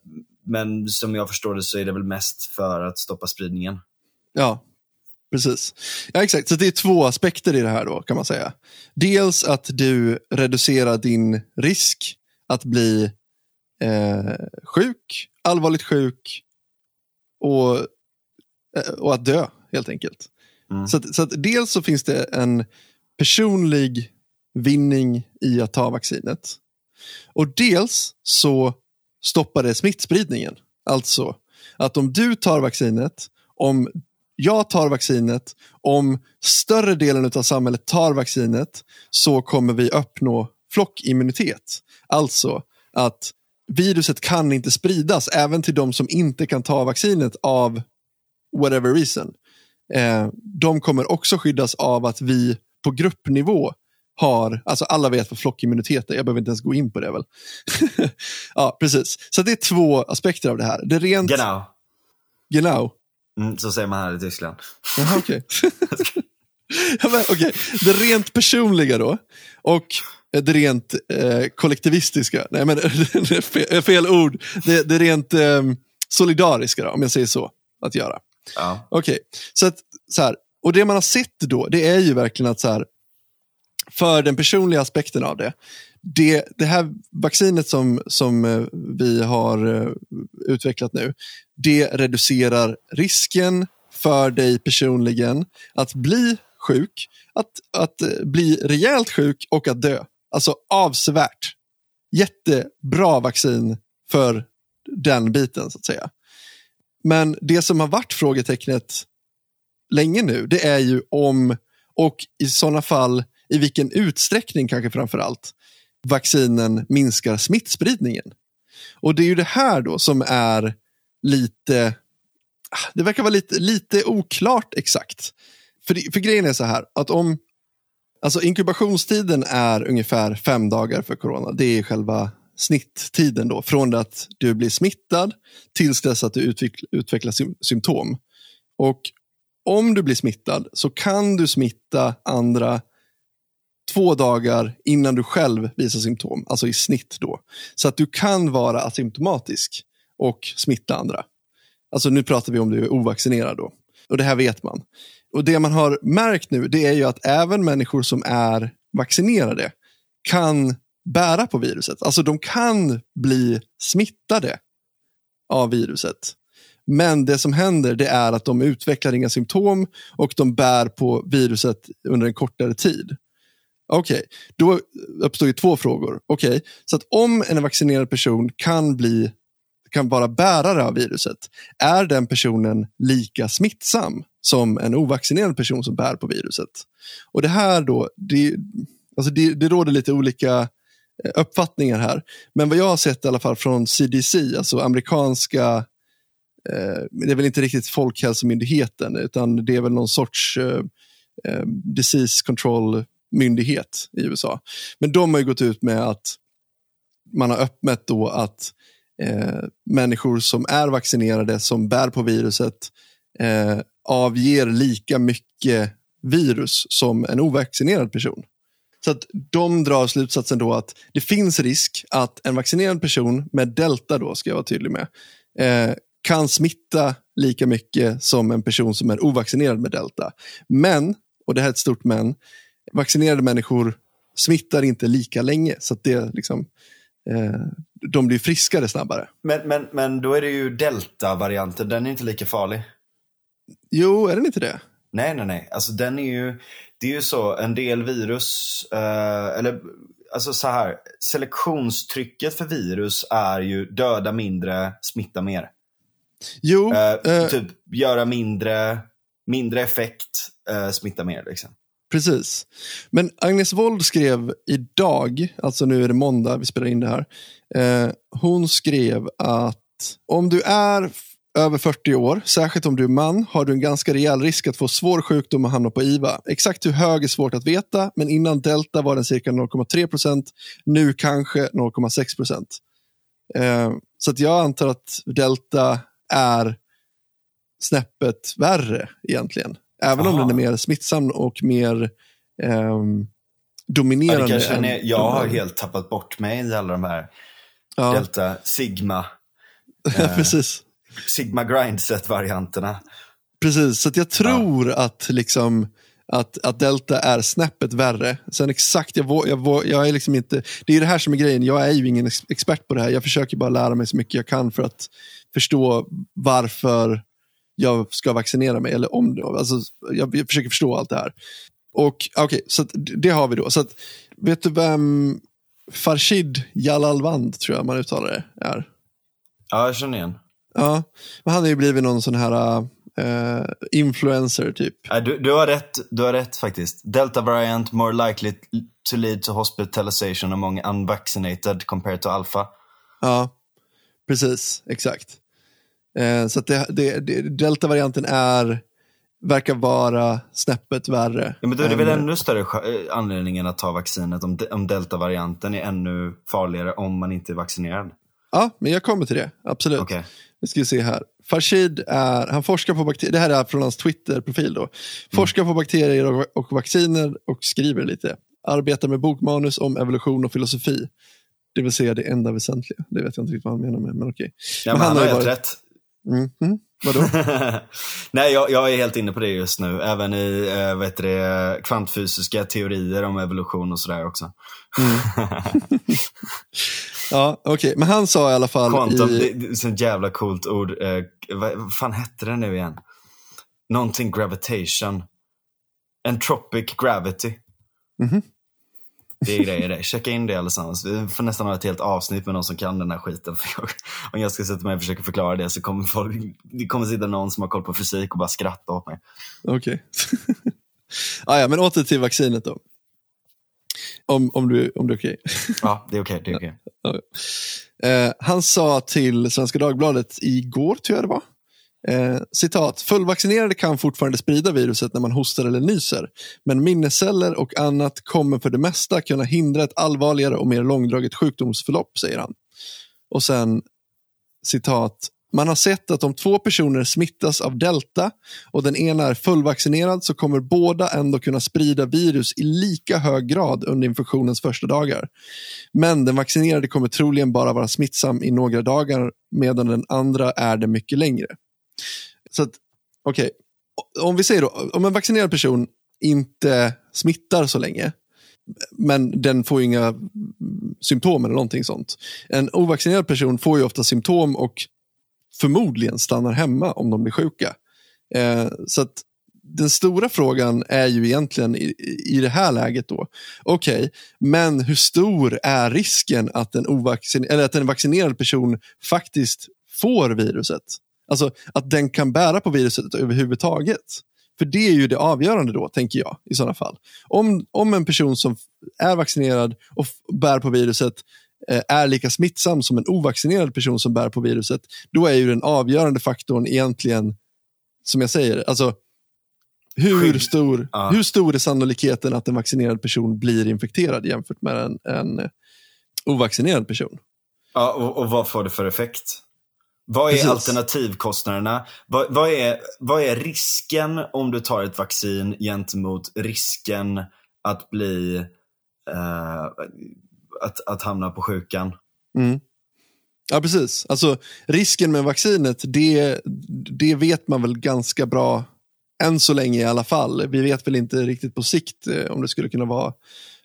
men som jag förstår det så är det väl mest för att stoppa spridningen. Ja, precis. Ja, exakt. Så det är två aspekter i det här då, kan man säga. Dels att du reducerar din risk att bli eh, sjuk, allvarligt sjuk och, eh, och att dö helt enkelt. Mm. Så, att, så att dels så finns det en personlig vinning i att ta vaccinet. Och dels så stoppar det smittspridningen. Alltså att om du tar vaccinet, om jag tar vaccinet, om större delen av samhället tar vaccinet så kommer vi uppnå flockimmunitet. Alltså att viruset kan inte spridas även till de som inte kan ta vaccinet av whatever reason. Eh, de kommer också skyddas av att vi på gruppnivå har, alltså alla vet vad flockimmunitet är, jag behöver inte ens gå in på det väl. ja, precis. Så det är två aspekter av det här. Det rent... Genau. Genau. Mm, så säger man här i Tyskland. Jaha, okej. ja, men, okej. Det rent personliga då. Och det rent eh, kollektivistiska. Nej, men fel, fel ord. Det, det rent eh, solidariska, då, om jag säger så, att göra. Ja. Okej, så, att, så här. Och det man har sett då, det är ju verkligen att så här, för den personliga aspekten av det, det, det här vaccinet som, som eh, vi har eh, utvecklat nu, det reducerar risken för dig personligen att bli sjuk, att, att eh, bli rejält sjuk och att dö. Alltså avsevärt. Jättebra vaccin för den biten så att säga. Men det som har varit frågetecknet länge nu, det är ju om och i sådana fall i vilken utsträckning kanske framför allt vaccinen minskar smittspridningen. Och det är ju det här då som är lite, ah, det verkar vara lite, lite oklart exakt. För, det, för grejen är så här, att om, alltså inkubationstiden är ungefär fem dagar för corona. Det är själva snitttiden då, från det att du blir smittad tills dess att du utvecklar, utvecklar symptom. Och om du blir smittad så kan du smitta andra två dagar innan du själv visar symptom, alltså i snitt då. Så att du kan vara asymptomatisk och smitta andra. Alltså nu pratar vi om du är ovaccinerad då. Och det här vet man. Och det man har märkt nu det är ju att även människor som är vaccinerade kan bära på viruset. Alltså de kan bli smittade av viruset. Men det som händer det är att de utvecklar inga symptom och de bär på viruset under en kortare tid. Okej, okay. då uppstår ju två frågor. Okej, okay. så att om en vaccinerad person kan bli kan vara bärare av viruset, är den personen lika smittsam som en ovaccinerad person som bär på viruset? Och det här då, det, alltså det, det råder lite olika eh, uppfattningar här. Men vad jag har sett i alla fall från CDC, alltså amerikanska, eh, det är väl inte riktigt Folkhälsomyndigheten, utan det är väl någon sorts eh, eh disease control myndighet i USA. Men de har gått ut med att man har öppnat då att eh, människor som är vaccinerade, som bär på viruset, eh, avger lika mycket virus som en ovaccinerad person. Så att de drar slutsatsen då att det finns risk att en vaccinerad person med delta, då ska jag vara tydlig med, eh, kan smitta lika mycket som en person som är ovaccinerad med delta. Men, och det här är ett stort men, vaccinerade människor smittar inte lika länge. Så det liksom, eh, de blir friskare snabbare. Men, men, men då är det ju delta-varianten, den är inte lika farlig. Jo, är den inte det? Nej, nej, nej. Alltså den är ju, det är ju så, en del virus, eh, eller alltså så här, selektionstrycket för virus är ju döda mindre, smitta mer. Jo. Eh, eh, typ göra mindre, mindre effekt, eh, smitta mer liksom. Precis. Men Agnes Wold skrev idag, alltså nu är det måndag, vi spelar in det här. Eh, hon skrev att om du är över 40 år, särskilt om du är man, har du en ganska rejäl risk att få svår sjukdom och hamna på IVA. Exakt hur hög är svårt att veta, men innan delta var den cirka 0,3 procent, nu kanske 0,6 procent. Eh, så att jag antar att delta är snäppet värre egentligen. Även Aha. om den är mer smittsam och mer eh, dominerande. Ja, än, är, jag har helt tappat bort mig i alla de här ja. Delta, Sigma. Eh, Precis. Sigma Grindset-varianterna. Precis, så jag tror ja. att liksom att, att delta är snäppet värre. Sen exakt, jag, jag, jag är liksom inte, det är det här som är grejen, jag är ju ingen ex expert på det här. Jag försöker bara lära mig så mycket jag kan för att förstå varför jag ska vaccinera mig. Eller om, alltså, jag, jag försöker förstå allt det här. Och okay, så det har vi då. Så att, vet du vem Farshid Jalalvand, tror jag man uttalar det, är? Ja, jag känner igen. Ja, men han har ju blivit någon sån här uh, influencer typ. Du, du, har rätt, du har rätt faktiskt. Delta variant more likely to lead to hospitalization among unvaccinated compared to alpha. Ja, precis. Exakt. Uh, så det, det, det, delta-varianten är verkar vara snäppet värre. Ja, men då är det väl ännu större eh, anledningen att ta vaccinet om, om delta-varianten är ännu farligare om man inte är vaccinerad. Ja, men jag kommer till det. Absolut. Okay. Nu ska vi se här. Farshid är, han forskar på bakterier, det här är från hans Twitter-profil då. Forskar mm. på bakterier och, och, vacciner och skriver lite. Arbetar med bokmanus om evolution och filosofi. Det vill säga det enda väsentliga. Det vet jag inte riktigt vad han menar med, men okej. Ja, men, men han, han har helt varit... rätt. Mm, mm. Vadå? Nej, jag, jag, är helt inne på det just nu. Även i äh, vad heter det, kvantfysiska teorier om evolution och sådär också. Mm. ja, okej. Okay. Men han sa i alla fall... Quantum, i... det, är så jävla coolt ord. Eh, vad, vad fan hette det nu igen? Någonting gravitation. Entropic gravity. Mm -hmm. Det är grejer det. Checka in det allesammans. Vi får nästan ha ett helt avsnitt med någon som kan den här skiten. För jag, om jag ska sätta mig och försöka förklara det så kommer folk, det kommer sitta någon som har koll på fysik och bara skratta åt mig. Okej. Okay. ah, ja, men åter till vaccinet då. Om, om, du, om det är okej. Okay. ja, det är okej. Okay, okay. ja, eh, han sa till Svenska Dagbladet igår, tror jag det var, Eh, citat, fullvaccinerade kan fortfarande sprida viruset när man hostar eller nyser, men minnesceller och annat kommer för det mesta kunna hindra ett allvarligare och mer långdraget sjukdomsförlopp, säger han. Och sen, citat, man har sett att om två personer smittas av delta och den ena är fullvaccinerad så kommer båda ändå kunna sprida virus i lika hög grad under infektionens första dagar. Men den vaccinerade kommer troligen bara vara smittsam i några dagar medan den andra är det mycket längre. Så att, okej, okay. om vi säger då, om en vaccinerad person inte smittar så länge, men den får inga symptom eller någonting sånt. En ovaccinerad person får ju ofta symptom och förmodligen stannar hemma om de blir sjuka. Eh, så att den stora frågan är ju egentligen i, i det här läget då, okej, okay, men hur stor är risken att en, ovaccin eller att en vaccinerad person faktiskt får viruset? Alltså att den kan bära på viruset överhuvudtaget. För det är ju det avgörande då, tänker jag, i sådana fall. Om, om en person som är vaccinerad och bär på viruset eh, är lika smittsam som en ovaccinerad person som bär på viruset, då är ju den avgörande faktorn egentligen, som jag säger, alltså hur stor, ja. hur stor är sannolikheten att en vaccinerad person blir infekterad jämfört med en, en ovaccinerad person? Ja, och, och vad får det för effekt? Vad är Precis. alternativkostnaderna? Vad, vad, är, vad är risken om du tar ett vaccin gentemot risken att bli eh, att, att hamna på sjukan? Mm. Ja, precis. Alltså, risken med vaccinet, det, det vet man väl ganska bra än så länge i alla fall. Vi vet väl inte riktigt på sikt eh, om det skulle kunna vara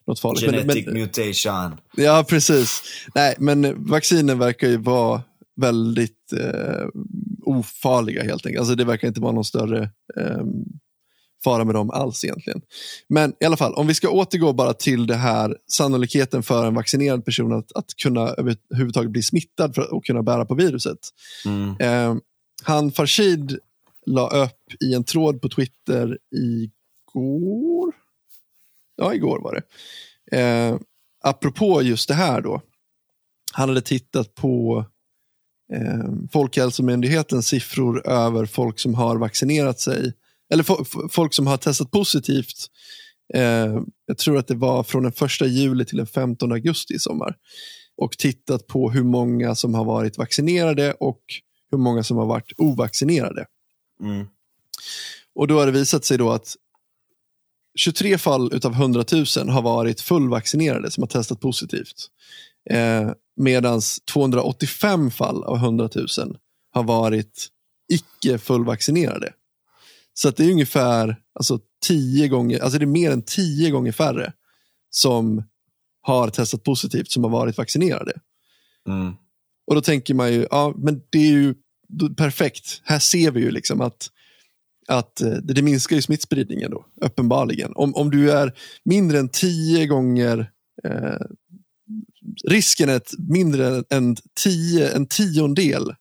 något farligt. Genetic men, men, mutation. Ja, precis. Nej, men vaccinen verkar ju vara väldigt eh, ofarliga helt enkelt. Alltså det verkar inte vara någon större eh, fara med dem alls egentligen. Men i alla fall, om vi ska återgå bara till det här sannolikheten för en vaccinerad person att, att kunna överhuvudtaget bli smittad för att kunna bära på viruset. Mm. Eh, han Farshid la upp i en tråd på Twitter igår. Ja, igår var det. Eh, apropå just det här då. Han hade tittat på eh, Folkhälsomyndighetens siffror över folk som har vaccinerat sig. Eller folk som har testat positivt. Eh, jag tror att det var från den första juli till den 15 augusti i sommar. Och tittat på hur många som har varit vaccinerade och hur många som har varit ovaccinerade. Mm. Och då har det visat sig då att 23 fall utav 100 000 har varit fullvaccinerade som har testat positivt. Eh, Medan 285 fall av 100 000 har varit icke fullvaccinerade. Så det är ungefär Alltså tio gånger, alltså det är mer än tio gånger färre som har testat positivt som har varit vaccinerade. Mm. Och då tänker man ju, ja men det är ju perfekt. Här ser vi ju liksom att, att eh, det minskar ju smittspridningen då, uppenbarligen. Om, om du är mindre än tio gånger eh, risken är ett mindre än tio, en tiondel.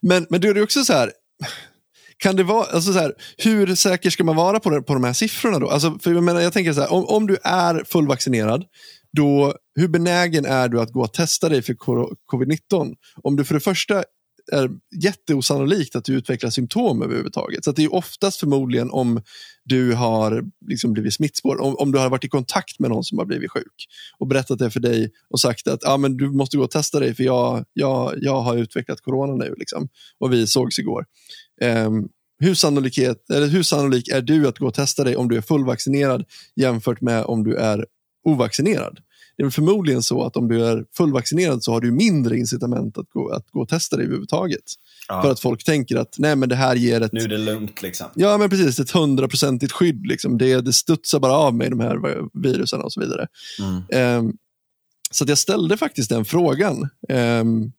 Men, men då är det också så här, kan det vara, alltså så här, hur säker ska man vara på, det, på de här siffrorna då? Alltså, för jag, menar, jag tänker så här, om, om du är fullvaccinerad, då, hur benägen är du att gå och testa dig för covid-19? Om du för det första är jätteosannolikt att du utvecklar symptom överhuvudtaget. Så det är oftast förmodligen om du har liksom blivit smittspår, om, om, du har varit i kontakt med någon som har blivit sjuk och berättat det för dig och sagt att ah, men du måste gå och testa dig för jag, jag, jag har utvecklat corona nu. Liksom. Och vi sågs igår. Um, hur, sannolikhet, eller hur sannolik är du att gå och testa dig om du är fullvaccinerad jämfört med om du är ovaccinerad? Det är förmodligen så att om du är fullvaccinerad så har du mindre incitament att gå, att gå och testa dig överhuvudtaget. Ja. För att folk tänker att nej men det här ger ett... Nu är det lugnt liksom. Ja men precis, ett hundraprocentigt skydd. Liksom. Det, det studsar bara av med de här virusen och så vidare. Mm. Um, så jag ställde faktiskt den frågan um,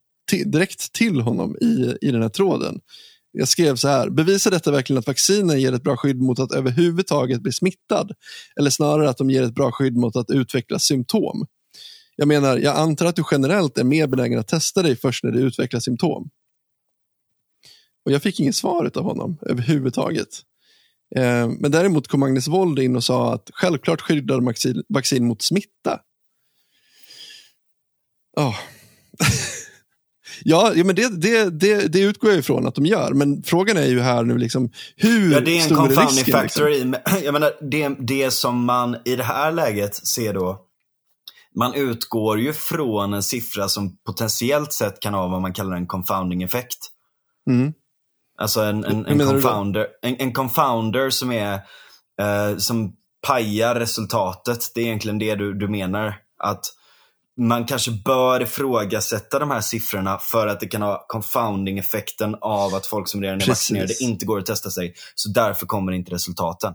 direkt till honom i, i den här tråden. Jag skrev så här, bevisar detta verkligen att vaccinen ger ett bra skydd mot att överhuvudtaget bli smittad? Eller snarare att de ger ett bra skydd mot att utveckla symptom? Jag menar, jag antar att du generellt är mer benägen att testa dig först när du utvecklar symptom. Och jag fick inget svar av honom överhuvudtaget. Eh, men däremot kom Magnus Wold in och sa att självklart skyddar vaccin, vaccin mot smitta. Oh. Ja, ja men det, det, det, det utgår jag ifrån att de gör. Men frågan är ju här nu liksom, hur ja, det är en är risken? Factor liksom? i, jag menar, det, det som man i det här läget ser då, man utgår ju från en siffra som potentiellt sett kan ha vad man kallar en confounding effekt. Mm. Alltså en, en, en confounder, en, en, confounder som är eh, som pajar resultatet. Det är egentligen det du, du menar. Att man kanske bör ifrågasätta de här siffrorna för att det kan ha confounding-effekten av att folk som redan är Precis. vaccinerade inte går att testa sig. Så därför kommer inte resultaten.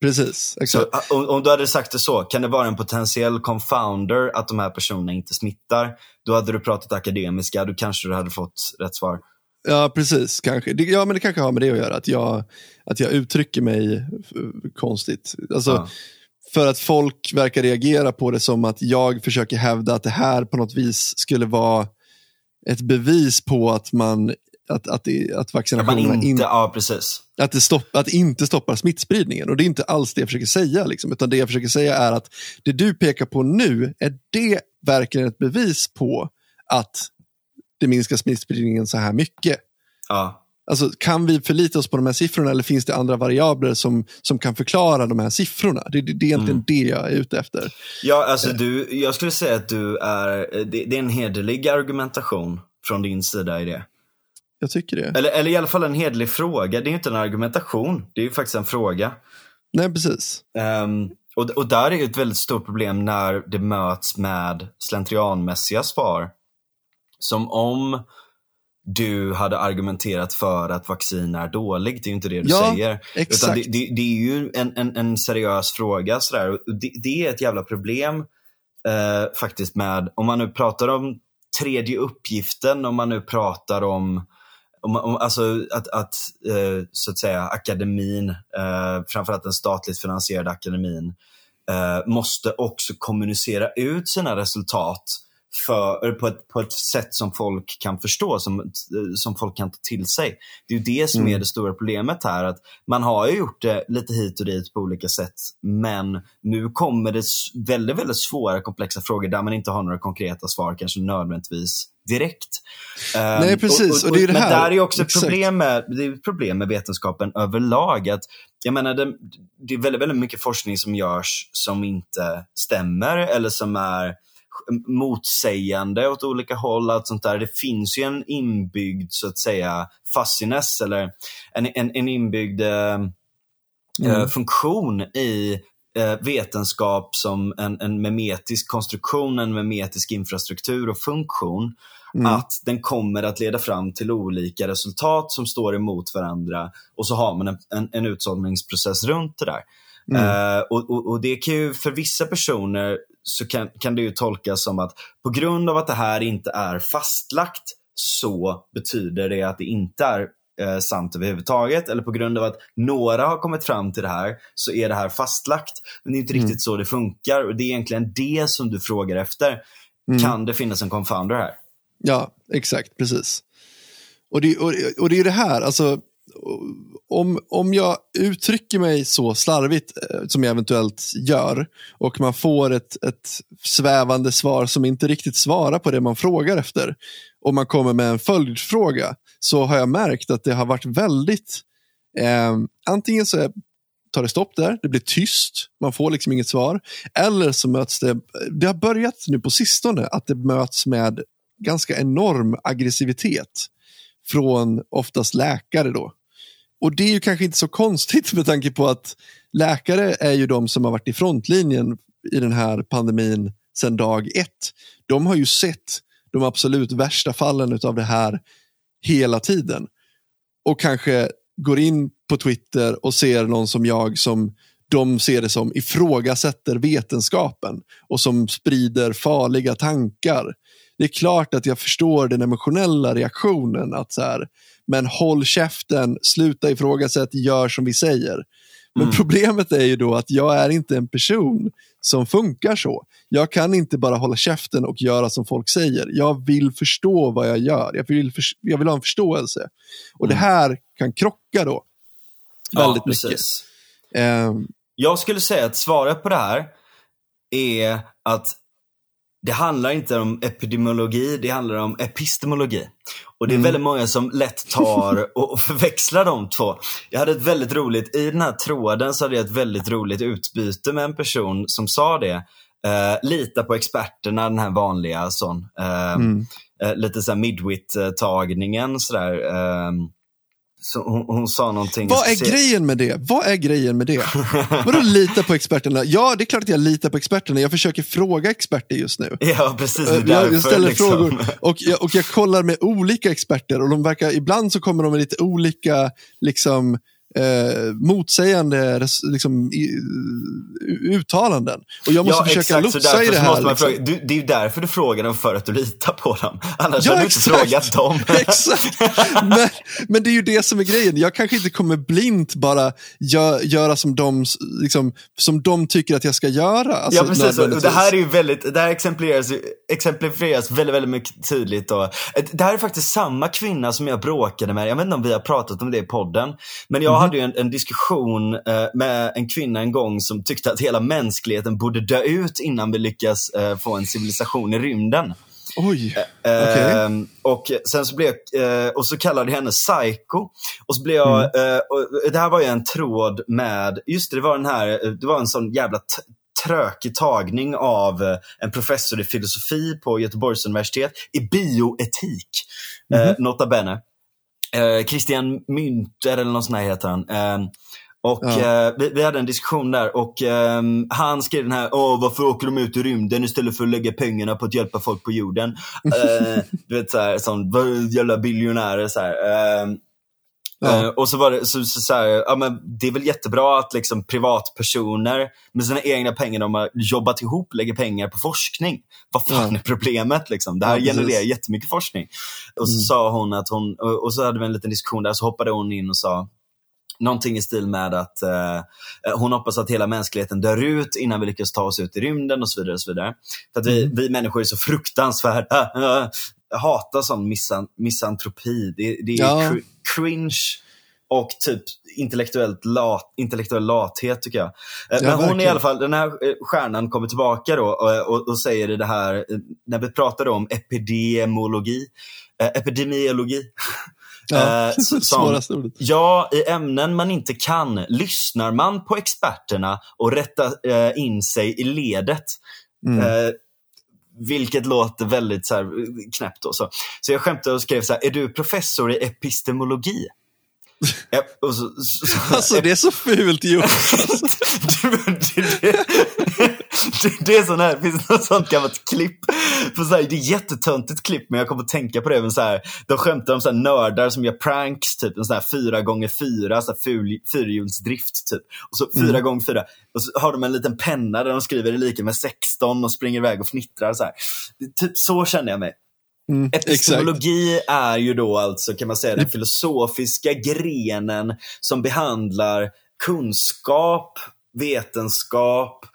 Precis, exakt. Så, om, om, du hade sagt det så, kan det vara en potentiell confounder att de här personerna inte smittar? Då hade du pratat akademiska, då kanske du hade fått rätt svar. Ja, precis. Kanske. Ja, men det kanske har med det att göra. Att jag, att jag uttrycker mig konstigt. Alltså, ja. För att folk verkar reagera på det som att jag försöker hävda att det här på något vis skulle vara ett bevis på att man att, att, att vaccinationerna inte, in, ja, precis. Att, det stopp, att inte stoppar smittspridningen. Och det är inte alls det jag försöker säga. Liksom, utan det jag försöker säga är att det du pekar på nu, är det verkligen ett bevis på att det minskar smittspridningen så här mycket? Ja. Alltså, kan vi förlita oss på de här siffrorna eller finns det andra variabler som, som kan förklara de här siffrorna? Det, det, det är egentligen mm. det jag är ute efter. Ja, alltså du, jag skulle säga att du är, det, det är en hederlig argumentation från din sida i det. Jag tycker det. Eller, eller i alla fall en hederlig fråga. Det är inte en argumentation, det är ju faktiskt en fråga. Nej, precis. Um, och, och där är ett väldigt stort problem när det möts med slentrianmässiga svar. Som om du hade argumenterat för att vaccin är dåligt. Det är ju inte det du ja, säger. Exakt. Utan det, det, det, är ju en, en, en seriös fråga. Sådär. Det, det, är ett jävla problem eh, faktiskt med, om man nu pratar om tredje uppgiften, om man nu pratar om om, om, alltså att, att eh, så att säga akademin, eh, framförallt den statligt finansierade akademin, eh, måste också kommunicera ut sina resultat för, på, ett, på ett sätt som folk kan förstå, som, som folk kan ta till sig. Det är ju det som mm. är det stora problemet här. att Man har ju gjort det lite hit och dit på olika sätt, men nu kommer det väldigt, väldigt svåra komplexa frågor där man inte har några konkreta svar, kanske nödvändigtvis direkt. Nej, precis. Och, och, och, och det är det men där är också ett problem med, det är problem med vetenskapen överlag. Att, jag menar, det, det är väldigt, väldigt mycket forskning som görs som inte stämmer eller som är motsägande åt olika håll. Allt sånt där. Det finns ju en inbyggd så att säga fussiness eller en, en, en inbyggd eh, mm. funktion i eh, vetenskap som en, en memetisk konstruktion, en memetisk infrastruktur och funktion. Mm. Att den kommer att leda fram till olika resultat som står emot varandra och så har man en, en, en runt det där. Mm. Uh, och, och, det kan ju för vissa personer så kan, kan det ju tolkas som att på grund av att det här inte är fastlagt så betyder det att det inte är eh, sant överhuvudtaget. Eller på grund av att några har kommit fram till det här så är det här fastlagt. Men det är inte mm. riktigt så det funkar och det är egentligen det som du frågar efter. Mm. Kan det finnas en confounder här? Ja, exakt, precis. Och det, och, och det är det här, alltså om, om jag uttrycker mig så slarvigt eh, som jag eventuellt gör och man får ett, ett svävande svar som inte riktigt svarar på det man frågar efter och man kommer med en följdfråga så har jag märkt att det har varit väldigt eh, antingen så tar det stopp där, det blir tyst, man får liksom inget svar. Eller så möts det, det har börjat nu på sistone att det möts med ganska enorm aggressivitet från oftast läkare då. Och det är ju kanske inte så konstigt med tanke på att läkare är ju de som har varit i frontlinjen i den här pandemin sedan dag ett. De har ju sett de absolut värsta fallen av det här hela tiden. Och kanske går in på Twitter och ser någon som jag som de ser det som ifrågasätter vetenskapen och som sprider farliga tankar. Det är klart att jag förstår den emotionella reaktionen att så här, men håll käften, sluta ifrågasätta, gör som vi säger. Men mm. problemet är ju då att jag är inte en person som funkar så. Jag kan inte bara hålla käften och göra som folk säger. Jag vill förstå vad jag gör. Jag vill, för, jag vill ha en förståelse. Och mm. det här kan krocka då. Väldigt ja, mycket. Um, jag skulle säga att svaret på det här är att det handlar inte om epidemiologi, det handlar om epistemologi. Och det är mm. väldigt många som lätt tar och, förväxlar de två. Jag hade ett väldigt roligt, i den här tråden så hade jag ett väldigt roligt utbyte med en person som sa det. Uh, lita på experterna, den här vanliga sån. Uh, mm. uh, lite såhär midwit-tagningen sådär. Uh, så hon, hon, sa någonting. Vad är se... grejen med det? Vad är grejen med det? Vadå lita på experterna? Ja, det är klart att jag litar på experterna. Jag försöker fråga experter just nu. Ja, precis. Därför, jag, jag ställer liksom. frågor och jag, och jag kollar med olika experter och de verkar, ibland så kommer de med lite olika liksom, eh, motsägande liksom, i, uttalanden. Och jag måste ja, försöka lotsa i det här. Liksom. Fråga, du, det är ju därför du frågar dem, för att du litar på dem. Annars ja, hade du inte frågat dem. exakt. Men, men det är ju det som är grejen. Jag kanske inte kommer blint bara gö, göra som de, liksom, som de tycker att jag ska göra. Alltså, ja, precis. Och det här är ju väldigt, det här exemplifieras, exemplifieras väldigt, väldigt mycket tydligt. Och, det här är faktiskt samma kvinna som jag bråkade med. Jag vet inte om vi har pratat om det i podden. Men jag mm hade ju en, en diskussion eh, med en kvinna en gång som tyckte att hela mänskligheten borde dö ut innan vi lyckas eh, få en civilisation i rymden. Oj, eh, okay. Ehm, och sen så blev jag, eh, och så kallade jag henne psycho. Och så blev jag, mm. Eh, det här var ju en tråd med, just det, det var den här, det var en sån jävla trökig tagning av en professor i filosofi på Göteborgs universitet i bioetik, mm nota bene. Eh, Christian Münter eller något sånt här heter han. Eh, och ja. eh, vi, vi, hade en diskussion där och eh, han skrev den här, Åh, varför åker de ut i rymden istället för att lägga pengarna på att hjälpa folk på jorden? Eh, du vet såhär, sån, jävla biljonärer så ehm, Ja. Uh, och så var det så, så, så här, ja, men det är väl jättebra att liksom privatpersoner med sina egna pengar de har jobbat ihop lägger pengar på forskning. Vad fan ja. är problemet? Liksom? Det här ja, genererar jättemycket forskning. Och så mm. sa hon att hon, och, och, så hade vi en liten diskussion där, så hoppade hon in och sa Någonting i stil med att uh, hon hoppas att hela mänskligheten dör ut innan vi lyckas ta oss ut i rymden och så vidare. Och så vidare. För att vi, mm. vi människor är så fruktansvärda. Jag hatar sån misan, misantropi. Det, det är ja. cr cringe och typ intellektuellt lat, intellektuell lathet tycker jag. Eh, men hon i alla fall, den här eh, stjärnan kommer tillbaka då och, och, och säger det här, eh, när vi pratar om epidemiologi, eh, epidemiologi. Ja, svåraste ordet. Ja, i ämnen man inte kan lyssnar man på experterna och rättar eh, in sig i ledet. Mm. Vilket låter väldigt så här, knäppt. Då, så. så jag skämtade och skrev så här, är du professor i epistemologi? Ja, så, så, så, Alltså det är så fult gjort. det, det, det, det är sån här, det finns något sånt gammalt klipp. På så här, det är jättetöntigt klipp men jag kommer att tänka på det. Men så här, de skämtar om så här nördar som gör pranks, typ en sån här fyra gånger fyra, så här ful, fyrhjulsdrift. Typ. Och så fyra Mm. gånger fyra. Och så har de en liten penna där de skriver det lika med 16 och springer iväg och fnittrar. Så här. Det- Typ så känner jag mig. Mm, exakt. Epistemologi är ju då alltså, kan man säga, den filosofiska grenen som behandlar kunskap, vetenskap,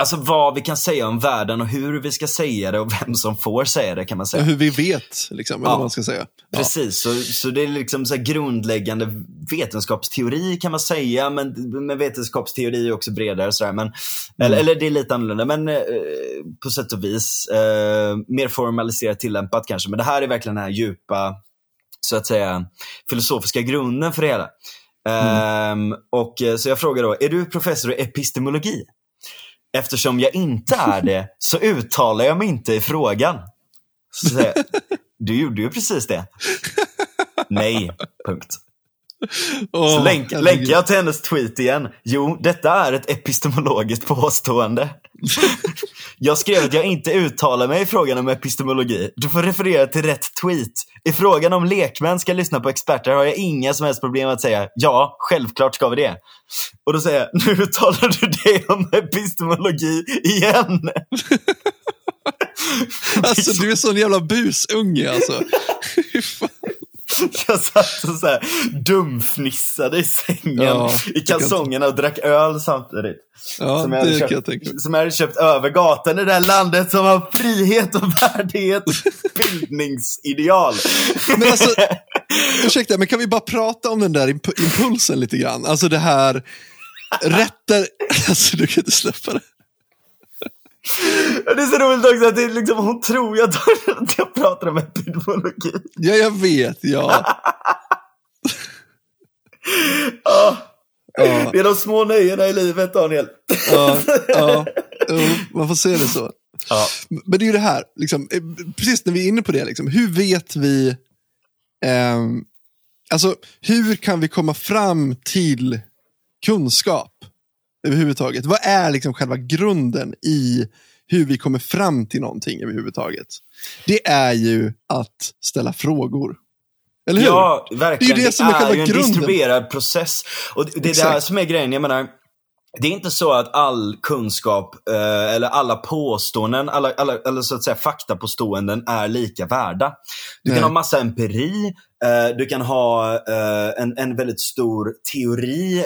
alltså vad vi kan säga om världen och hur vi ska säga det och vem som får säga det kan man säga. Hur vi vet, liksom, eller Ja. vad man ska säga. Ja. Precis, så, så det är liksom så grundläggande vetenskapsteori kan man säga, men, men vetenskapsteori är också bredare. Så här, men, eller, eller det är lite annorlunda, men eh, på sätt och vis eh, mer formaliserat tillämpat kanske. Men det här är verkligen den här djupa, så att säga, filosofiska grunden för det hela. Ehm, och, eh, så jag frågar då, är du professor i epistemologi? Eftersom jag inte är det så uttalar jag mig inte i frågan. Så säger jag, du gjorde ju precis det. Nej, punkt. Åh, Så länk, länkar jag till hennes tweet igen. Jo, detta är ett epistemologiskt påstående. Jag skrev att jag inte uttalar mig i frågan om epistemologi. Du får referera till rätt tweet. I frågan om lekmän ska lyssna på experter har jag inga som helst problem att säga ja, självklart ska vi det. Och då säger jag, nu uttalar du dig om epistemologi igen. Alltså du är sån jävla busunge alltså. Fan. Jag satt och så här dumfnissade i sängen Ja, i kalsongerna och drack öl samtidigt. Ja, som, jag hade köpt, jag som jag hade köpt över gatan i det här landet som har frihet och värdighet bildningsideal. Men alltså, ursäkta, men kan vi bara prata om den där imp- impulsen lite grann? Alltså det här, rätter, alltså du kan inte släppa det. Det är så roligt också att det är liksom, hon tror ju att att jag pratar om epidemiologi. Ja, jag vet, ja. Ja, Ja, det är de små nöjena i livet, Daniel. ja, ja. Jo, man får se det så. Ja. Men det är ju det här, liksom, eh, precis när vi är inne på det, liksom, hur vet vi, ehm, alltså hur kan vi komma fram till kunskap överhuvudtaget? Vad är liksom själva grunden i hur vi kommer fram till någonting överhuvudtaget? Det är ju att ställa frågor. Eller hur? Ja, verkligen. Det är ju det som är själva ju en grunden. distribuerad process. Och det det är det Exakt. här som är grejen. Jag menar, det är inte så att all kunskap eh, eller alla påståenden, alla, alla, eller så att säga faktapåståenden är lika värda. Du Nej. kan ha massa empiri, eh, du kan ha eh, en, en väldigt stor teori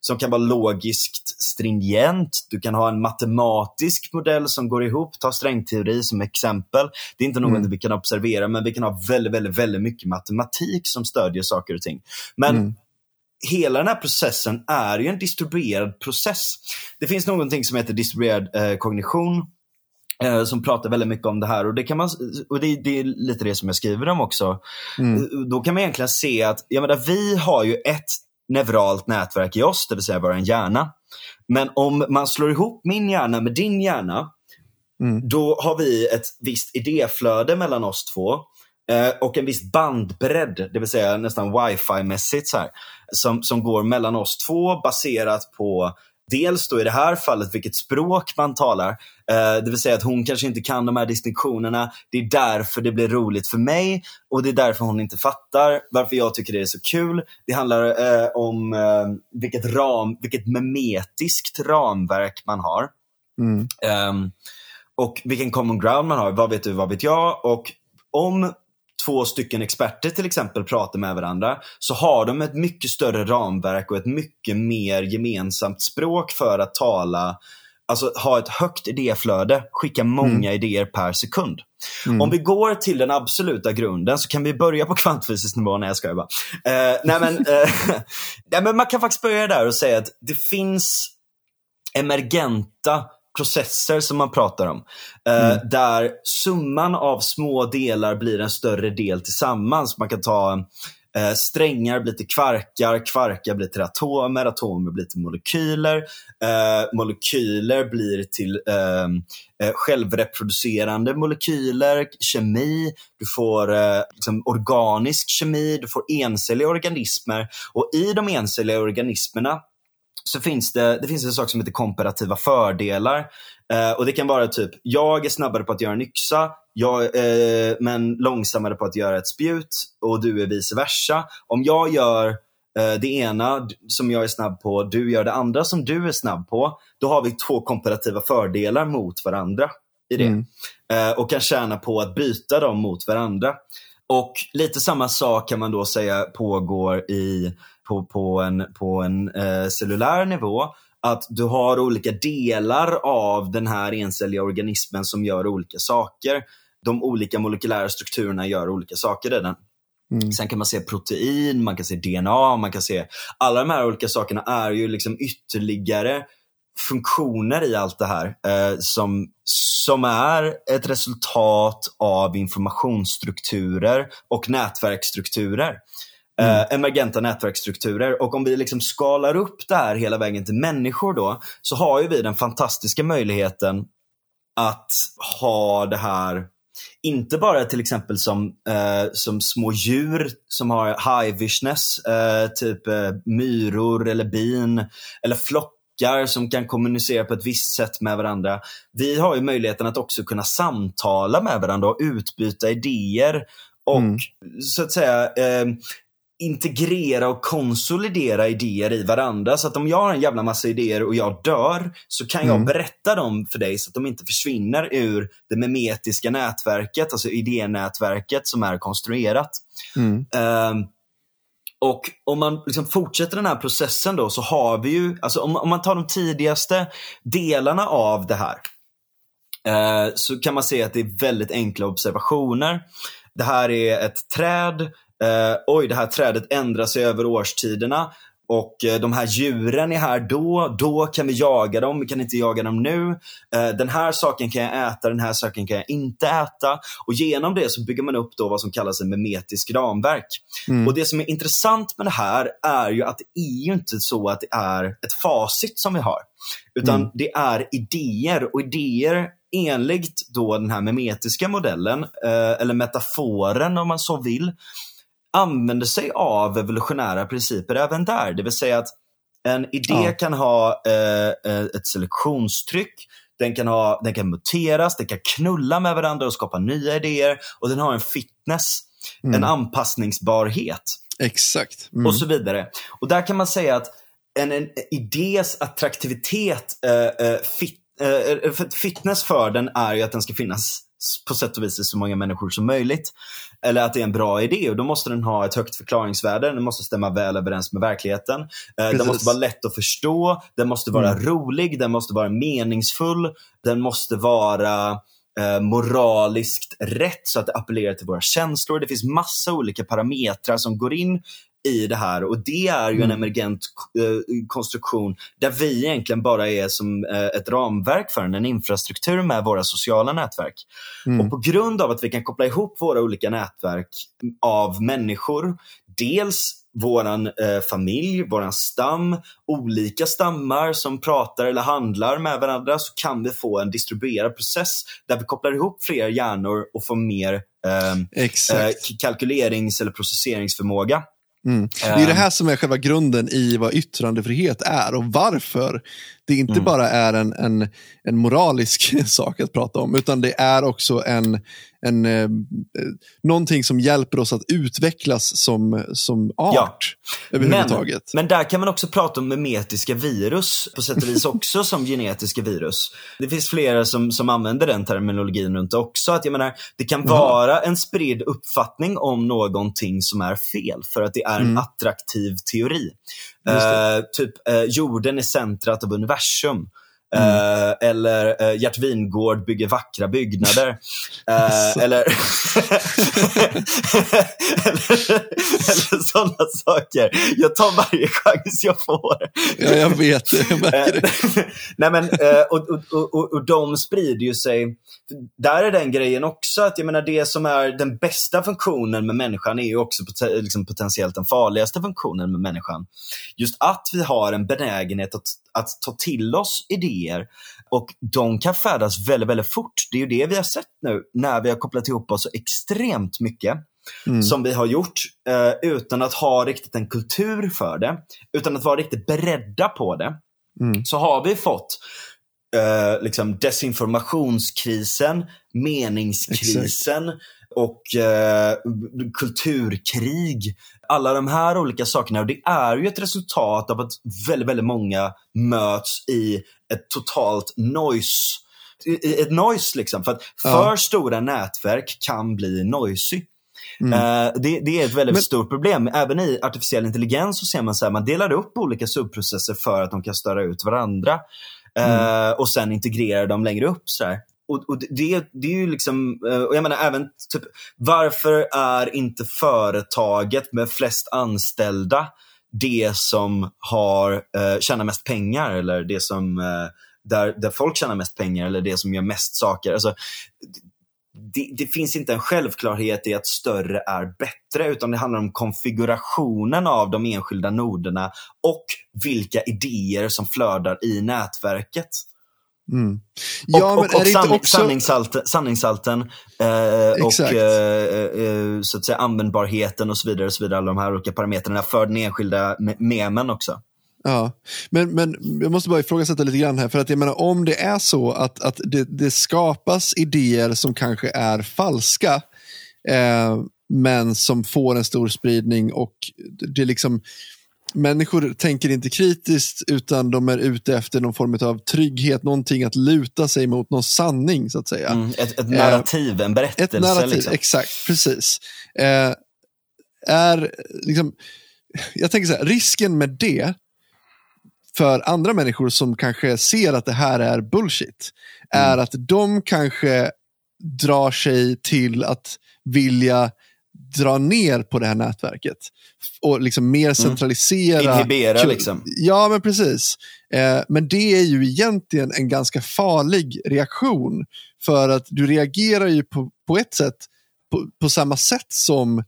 som kan vara logiskt stringent. Du kan ha en matematisk modell som går ihop. Ta strängteori som exempel. Det är inte något Mm. vi kan observera, men vi kan ha väldigt, väldigt, väldigt mycket matematik som stödjer saker och ting. Men Mm. hela den här processen är ju en distribuerad process. Det finns någonting som heter distribuerad eh, kognition eh, som pratar väldigt mycket om det här och det, kan man, och det, det är lite det som jag skriver om också. Mm. Eh, Då kan man egentligen se att jag menar, vi har ju ett neuralt nätverk i oss, det vill säga vår hjärna. Men om man slår ihop min hjärna med din hjärna, Mm. då har vi ett visst idéflöde mellan oss två eh, och en viss bandbredd, det vill säga nästan wifi-mässigt så här, som, som går mellan oss två baserat på Dels då i det här fallet vilket språk man talar. Eh, det vill säga att hon kanske inte kan de här distinktionerna. Det är därför det blir roligt för mig och det är därför hon inte fattar varför jag tycker det är så kul. Det handlar eh, om eh, vilket, ram, vilket memetiskt ramverk man har. Mm. Ehm, och vilken common ground man har. Vad vet du, vad vet jag? Och om två stycken experter till exempel pratar med varandra så har de ett mycket större ramverk och ett mycket mer gemensamt språk för att tala Alltså ha ett högt idéflöde, skicka många idéer per sekund. Mm. Om vi går till den absoluta grunden så kan vi börja på kvantfysisk nivå. Nej, jag skojar bara. Eh, nej, men, eh, nej, men man kan faktiskt börja där och säga att det finns emergenta processer som man pratar om. Eh, Mm. Där summan av små delar blir en större del tillsammans. Man kan ta Eh, strängar blir till kvarkar, kvarkar blir till atomer, atomer blir till molekyler. Eh, molekyler blir till ehm, eh, självreproducerande molekyler, kemi, du får eh, liksom organisk kemi, du får encelliga organismer. Och i de encelliga organismerna så finns det, det finns en sak som heter komparativa fördelar. Eh, och Det kan vara typ, jag är snabbare på att göra en yxa, jag, eh, men långsammare på att göra ett spjut och du är vice versa. Om jag gör eh, det ena som jag är snabb på, du gör det andra som du är snabb på, då har vi två komparativa fördelar mot varandra i det. Mm. Eh, och kan tjäna på att byta dem mot varandra. Och lite samma sak kan man då säga pågår i, på, på en, på en eh, cellulär nivå att du har olika delar av den här encelliga organismen som gör olika saker. De olika molekylära strukturerna gör olika saker i den. Mm. Sen kan man se protein, man kan se DNA, man kan se alla de här olika sakerna är ju liksom ytterligare funktioner i allt det här eh, som, som är ett resultat av informationsstrukturer och nätverksstrukturer. Mm. Eh, emergenta nätverksstrukturer. Och om vi liksom skalar upp det här hela vägen till människor då, så har ju vi den fantastiska möjligheten att ha det här inte bara till exempel som, eh, som små djur som har hivishness, eh, typ eh, myror eller bin eller flockar som kan kommunicera på ett visst sätt med varandra. Vi har ju möjligheten att också kunna samtala med varandra och utbyta idéer och mm. så att säga eh, integrera och konsolidera idéer i varandra. Så att om jag har en jävla massa idéer och jag dör, så kan jag mm. berätta dem för dig så att de inte försvinner ur det memetiska nätverket, alltså idénätverket som är konstruerat. Mm. Um, och om man liksom fortsätter den här processen då så har vi ju, alltså om, om man tar de tidigaste delarna av det här, uh, så kan man se att det är väldigt enkla observationer. Det här är ett träd eh, oj det här trädet ändrar sig över årstiderna och eh, de här djuren är här då, då kan vi jaga dem, vi kan inte jaga dem nu. Eh, den här saken kan jag äta, den här saken kan jag inte äta. Och genom det så bygger man upp då vad som kallas en memetisk ramverk. Mm. Och det som är intressant med det här är ju att det är ju inte så att det är ett facit som vi har. Utan mm. det är idéer och idéer enligt då den här memetiska modellen, eh, eller metaforen om man så vill, använder sig av evolutionära principer även där. Det vill säga att en idé ja. kan ha eh, eh, ett selektionstryck, den kan, ha, den kan muteras, den kan knulla med varandra och skapa nya idéer och den har en fitness, mm. en anpassningsbarhet. Exakt. Mm. Och så vidare. Och där kan man säga att en, en idés attraktivitet, eh, eh fit, eh, fitness för den är ju att den ska finnas på sätt och vis i så många människor som möjligt. Eller att det är en bra idé och då måste den ha ett högt förklaringsvärde. Den måste stämma väl överens med verkligheten. Precis. Eh, den måste vara lätt att förstå. Den måste vara mm. rolig. Den måste vara meningsfull. Den måste vara eh, moraliskt rätt så att det appellerar till våra känslor. Det finns massa olika parametrar som går in i det här och det är ju mm. en emergent eh, konstruktion där vi egentligen bara är som eh, ett ramverk för den, en infrastruktur med våra sociala nätverk. Mm. Och på grund av att vi kan koppla ihop våra olika nätverk av människor, dels våran eh, familj, våran stam, olika stammar som pratar eller handlar med varandra så kan vi få en distribuerad process där vi kopplar ihop fler hjärnor och får mer eh, eh, kalkylerings eller processeringsförmåga. Mm. Det är det här som är själva grunden i vad yttrandefrihet är och varför det inte mm. bara är en, en, en moralisk sak att prata om, utan det är också en, en, eh, någonting som hjälper oss att utvecklas som, som art. Ja. Överhuvudtaget. Men, men där kan man också prata om memetiska virus, på sätt och vis också som genetiska virus. Det finns flera som, som använder den terminologin runt också. Att jag menar, det kan vara en spridd uppfattning om någonting som är fel, för att det är en mm. attraktiv teori. Eh, typ eh, jorden är centrat av universum. Mm. eller uh, Gert Wingård bygger vackra byggnader. Uh, eller, eller, eller sådana saker. Jag tar varje chans jag får. Ja, jag vet. Jag märker det. Nej, men, och, och, och, och de sprider ju sig. Där är den grejen också att jag menar det som är den bästa funktionen med människan är ju också liksom potentiellt den farligaste funktionen med människan. Just att vi har en benägenhet att, att ta till oss idéer och de kan färdas väldigt, väldigt fort. Det är ju det vi har sett nu när vi har kopplat ihop oss så extremt mycket mm. som vi har gjort eh, utan att ha riktigt en kultur för det, utan att vara riktigt beredda på det. Mm. Så har vi fått eh, liksom desinformationskrisen, meningskrisen Exakt. och eh, kulturkrig. Alla de här olika sakerna. Och det är ju ett resultat av att väldigt, väldigt många möts i ett totalt noise ett noise liksom. För att för ja. stora nätverk kan bli noisy. Mm. Uh, det, det, är ett väldigt Men... stort problem. Även i artificiell intelligens så ser man att man delar upp olika subprocesser för att de kan störa ut varandra. Mm. och sen integrera dem längre upp. Så och, och, det, det är ju liksom, eh, och jag menar även typ, varför är inte företaget med flest anställda det som har, eh, tjänar mest pengar eller det som eh, där, där folk tjänar mest pengar eller det som gör mest saker. Alltså, det, det, finns inte en självklarhet i att större är bättre, utan det handlar om konfigurationen av de enskilda noderna och vilka idéer som flödar i nätverket. Mm. Ja, och, och, och san, också... sanningshalten, sanningshalten eh, och eh, eh, så att säga, användbarheten och så vidare. Och så vidare alla de här olika parametrarna för den enskilda memen också. Ja, men, men jag måste bara ifrågasätta lite grann här. För att jag menar, om det är så att, att det, det skapas idéer som kanske är falska, eh, men som får en stor spridning och det liksom människor tänker inte kritiskt utan de är ute efter någon form av trygghet, någonting att luta sig mot, någon sanning så att säga. Mm, ett, ett, narrativ, eh, en berättelse. Ett narrativ, liksom. exakt, precis. Eh, är liksom, jag tänker så här, risken med det för andra människor som kanske ser att det här är bullshit, mm. är att de kanske drar sig till att vilja dra ner på det här nätverket. Och liksom mer mm. centralisera. Mm. Inhibera liksom. Ja, men precis. Eh, men det är ju egentligen en ganska farlig reaktion. För att du reagerar ju på, på ett sätt på, på samma sätt som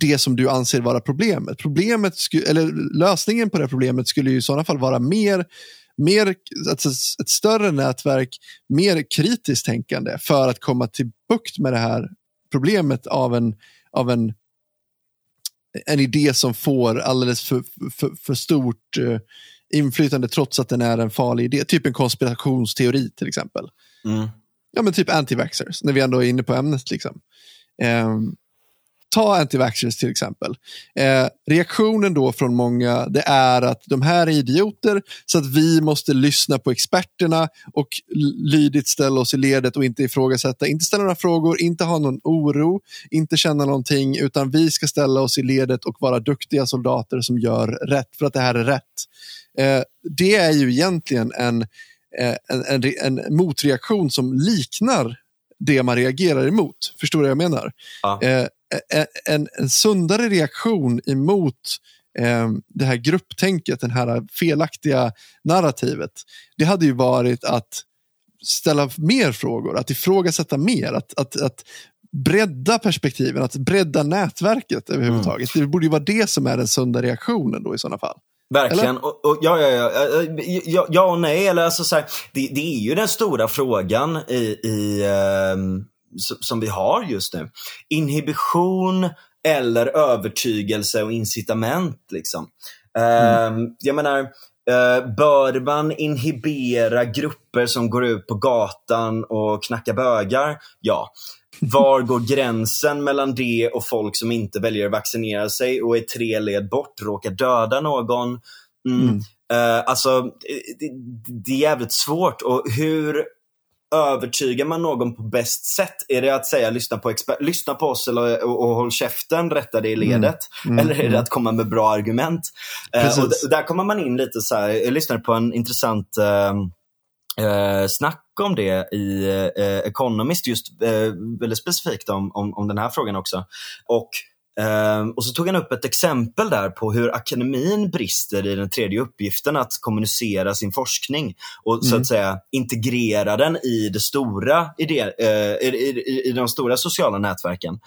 det som du anser vara problemet. problemet eller lösningen på det problemet skulle ju i sådana fall vara mer, mer alltså ett större nätverk, mer kritiskt tänkande för att komma till bukt med det här problemet av en, av en, en idé som får alldeles för, för, för stort uh, inflytande trots att den är en farlig idé. Typ en konspirationsteori till exempel. Mm. Ja, men typ anti-vaxxers, när vi ändå är inne på ämnet. Liksom. Um, ta anti-vaxxers till exempel. Eh, reaktionen då från många det är att de här är idioter så att vi måste lyssna på experterna och lydigt ställa oss i ledet och inte ifrågasätta, inte ställa några frågor, inte ha någon oro, inte känna någonting utan vi ska ställa oss i ledet och vara duktiga soldater som gör rätt för att det här är rätt. Eh, det är ju egentligen en, eh, en, en, en motreaktion som liknar det man reagerar emot. Förstår du vad jag menar? Ja. Eh, en, en sundare reaktion emot eh, det här grupptänket, det här felaktiga narrativet, det hade ju varit att ställa mer frågor, att ifrågasätta mer, att, att, att bredda perspektiven, att bredda nätverket överhuvudtaget. Mm. Det borde ju vara det som är den sunda reaktionen då i sådana fall. Verkligen. Och, och, ja, ja, ja, ja, ja och nej. Eller alltså, så här, det, det, är ju den stora frågan i, i um som vi har just nu. Inhibition eller övertygelse och incitament. Liksom. Mm. Uh, jag menar, uh, bör man inhibera grupper som går ut på gatan och knackar bögar? Ja. Var går gränsen mellan det och folk som inte väljer att vaccinera sig och är tre led bort, råkar döda någon? Mm. Mm. Uh, alltså, det, det, är jävligt svårt. Och hur övertygar man någon på bäst sätt? Är det att säga lyssna på, lyssna på oss eller, och, och håll käften, rätta det i mm. ledet? Mm. Mm. Eller är det mm. att komma med bra argument? Eh, och, och, där kommer man in lite så här, jag lyssnade på en intressant eh, eh, snack om det i eh, Economist, just eh, väldigt specifikt om, om, om den här frågan också. Och Um, och så tog han upp ett exempel där på hur akademin brister i den tredje uppgiften att kommunicera sin forskning och mm. så att säga integrera den i, det stora idé, uh, i, i, i, de stora sociala nätverken.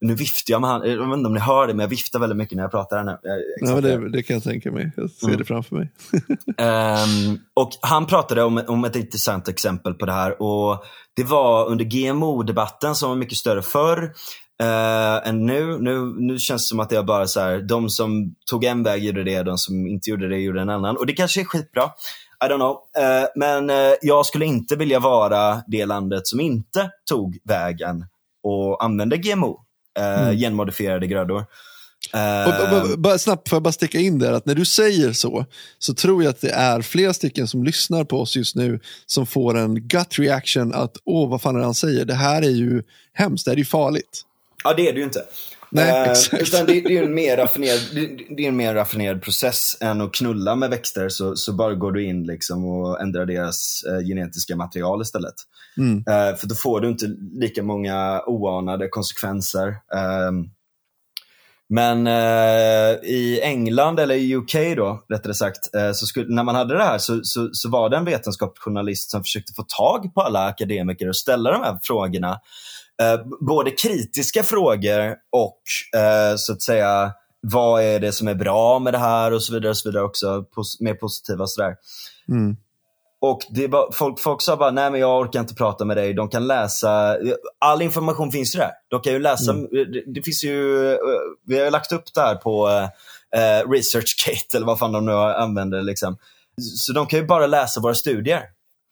Nu viftar jag med han, jag vet inte om ni hör det, men jag viftar väldigt mycket när jag pratar här nu. Ja, det, det, kan jag tänka mig. Jag ser mm. det framför mig. um, och Han pratade om, om ett intressant exempel på det här. och Det var under GMO-debatten som var mycket större förr. Uh, än nu. nu. Nu känns det som att det är bara så här, de som tog en väg gjorde det, de som inte gjorde det gjorde en annan. Och det kanske är skitbra. I don't know. Uh, men uh, jag skulle inte vilja vara det landet som inte tog vägen och använde GMO, mm. genmodifierade grödor. Och, bara snabbt, får jag bara sticka in där, att när du säger så, så tror jag att det är flera stycken som lyssnar på oss just nu som får en gut reaction att åh, vad fan är det han säger? Det här är ju hemskt, det här är ju farligt. Ja, det är det ju inte. Nej, eh, utan det, det, är en mer raffinerad, det är en mer raffinerad process än att knulla med växter. Så, så bara går du in liksom och ändrar deras eh, genetiska material istället. Mm. Eh, för då får du inte lika många oanade konsekvenser. Ehm, men eh, i England, eller i UK då, rättare sagt, eh, så skulle, när man hade det här så, så, så, var det en vetenskapsjournalist som försökte få tag på alla akademiker och ställa de här frågorna både kritiska frågor och eh, så att säga vad är det som är bra med det här och så vidare. Och så vidare också, pos mer positiva sådär. Mm. Och det bara, folk, folk sa bara, nej men jag orkar inte prata med dig. De kan läsa, all information finns ju där. De kan ju läsa, mm. det, det, finns ju, eh, vi har lagt upp det här på eh, ResearchGate eller vad fan de nu använder. Liksom. Så de kan ju bara läsa våra studier.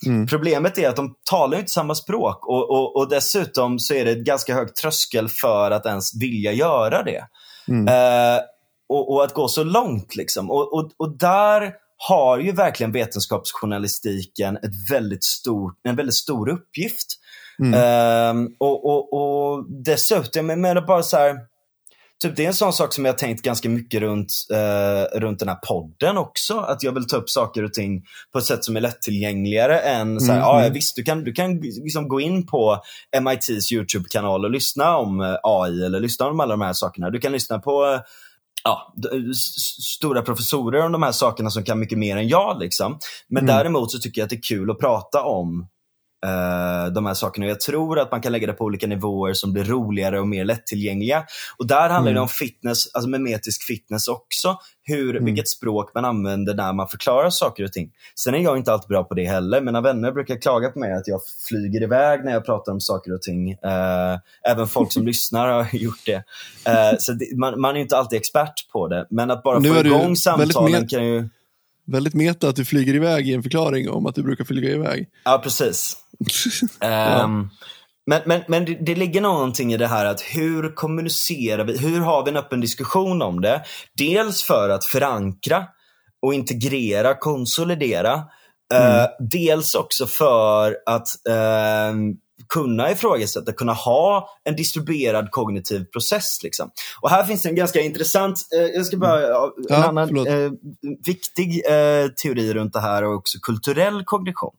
Mm. Problemet är att de talar inte samma språk och, och, och, dessutom så är det ett ganska hög tröskel för att ens vilja göra det. Mm. Eh, och, och, att gå så långt. Liksom. Och, och, där har ju verkligen vetenskapsjournalistiken ett väldigt stort, en väldigt stor uppgift. Mm. Eh, och, och, och dessutom, jag menar bara så här, Typ det är en sån sak som jag har tänkt ganska mycket runt, eh, runt den här podden också. Att jag vill ta upp saker och ting på ett sätt som är lättillgängligare än så här, mm. ah, ja, visst, du kan, du kan liksom gå in på MITs YouTube-kanal och lyssna om eh, AI eller lyssna om alla de här sakerna. Du kan lyssna på ja, stora professorer om de här sakerna som kan mycket mer än jag. Liksom. Men mm. däremot så tycker jag att det är kul att prata om uh, de här sakerna. Jag tror att man kan lägga det på olika nivåer som blir roligare och mer lättillgängliga. Och där handlar mm. det om fitness, alltså memetisk fitness också. Hur, mm. Vilket språk man använder när man förklarar saker och ting. Sen är jag inte alltid bra på det heller. Mina vänner brukar klaga på mig att jag flyger iväg när jag pratar om saker och ting. Uh, även folk som lyssnar har gjort det. Uh, så det, man, man, är inte alltid expert på det. Men att bara få igång samtalen kan ju Väldigt meta att du flyger iväg i en förklaring om att du brukar flyga iväg. Ja, precis. ja. Um, men men, men det, det, ligger någonting i det här att hur kommunicerar vi? Hur har vi en öppen diskussion om det? Dels för att förankra och integrera, konsolidera. Mm. Uh, dels också för att uh, kunna ifrågasätta, kunna ha en distribuerad kognitiv process. Liksom. Och här finns en ganska intressant, eh, jag ska bara, mm. en ja, annan eh, viktig eh, teori runt det här och också kulturell kognition.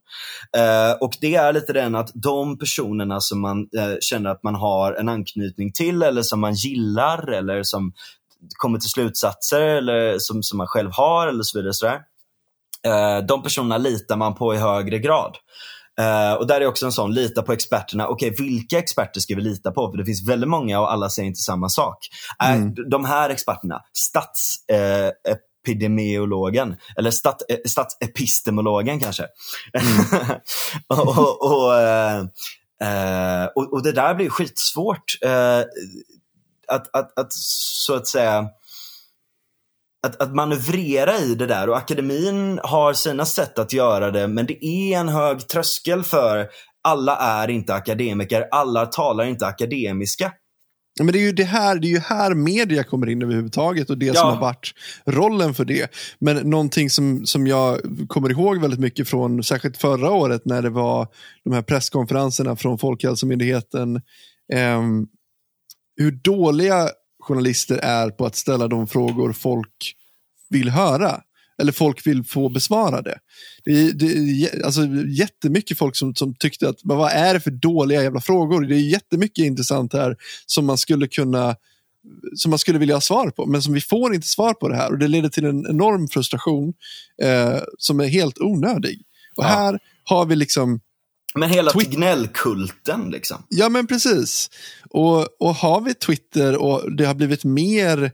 Eh, och det är lite den att de personerna som man eh, känner att man har en anknytning till eller som man gillar eller som kommer till slutsatser eller som, som man själv har eller så vidare. Så eh, de personerna litar man på i högre grad. Uh, och där är också en sån, lita på experterna. Okej, okay, vilka experter ska vi lita på? För det finns väldigt många och alla säger inte samma sak. Mm. De här experterna, statsepidemiologen, uh, eller stat, uh, statsepistemologen kanske. Mm. och, och, och, och, och, det där blir skitsvårt. att, att, att så att säga att, att manövrera i det där och akademin har sina sätt att göra det men det är en hög tröskel för alla är inte akademiker, alla talar inte akademiska. Men det är ju det här, det är ju här media kommer in överhuvudtaget och det ja. som har varit rollen för det. Men någonting som, som jag kommer ihåg väldigt mycket från, särskilt förra året när det var de här presskonferenserna från Folkhälsomyndigheten. Eh, hur dåliga journalister är på att ställa de frågor folk vill höra. eller folk vill få besvara det. Det är, det är alltså, jättemycket folk som, som tyckte att vad är det för dåliga jävla frågor? Det är jättemycket intressant här som man skulle kunna som man skulle vilja ha svar på, men som vi får inte svar på det här och det leder till en enorm frustration eh, som är helt onödig. Och ja. här har vi liksom men hela Tegnell-kulten liksom. Ja men precis. Och, och har vi Twitter och det har blivit mer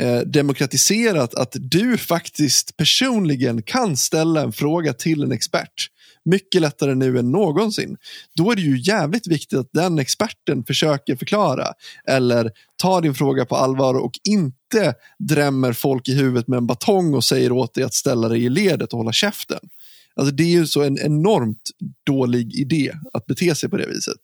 eh, demokratiserat att du faktiskt personligen kan ställa en fråga till en expert. Mycket lättare nu än någonsin. Då är det ju jävligt viktigt att den experten försöker förklara eller tar din fråga på allvar och inte drämmer folk i huvudet med en batong och säger åt dig att ställa dig i ledet och hålla käften. Alltså det är ju så en enormt dålig idé att bete sig på det viset.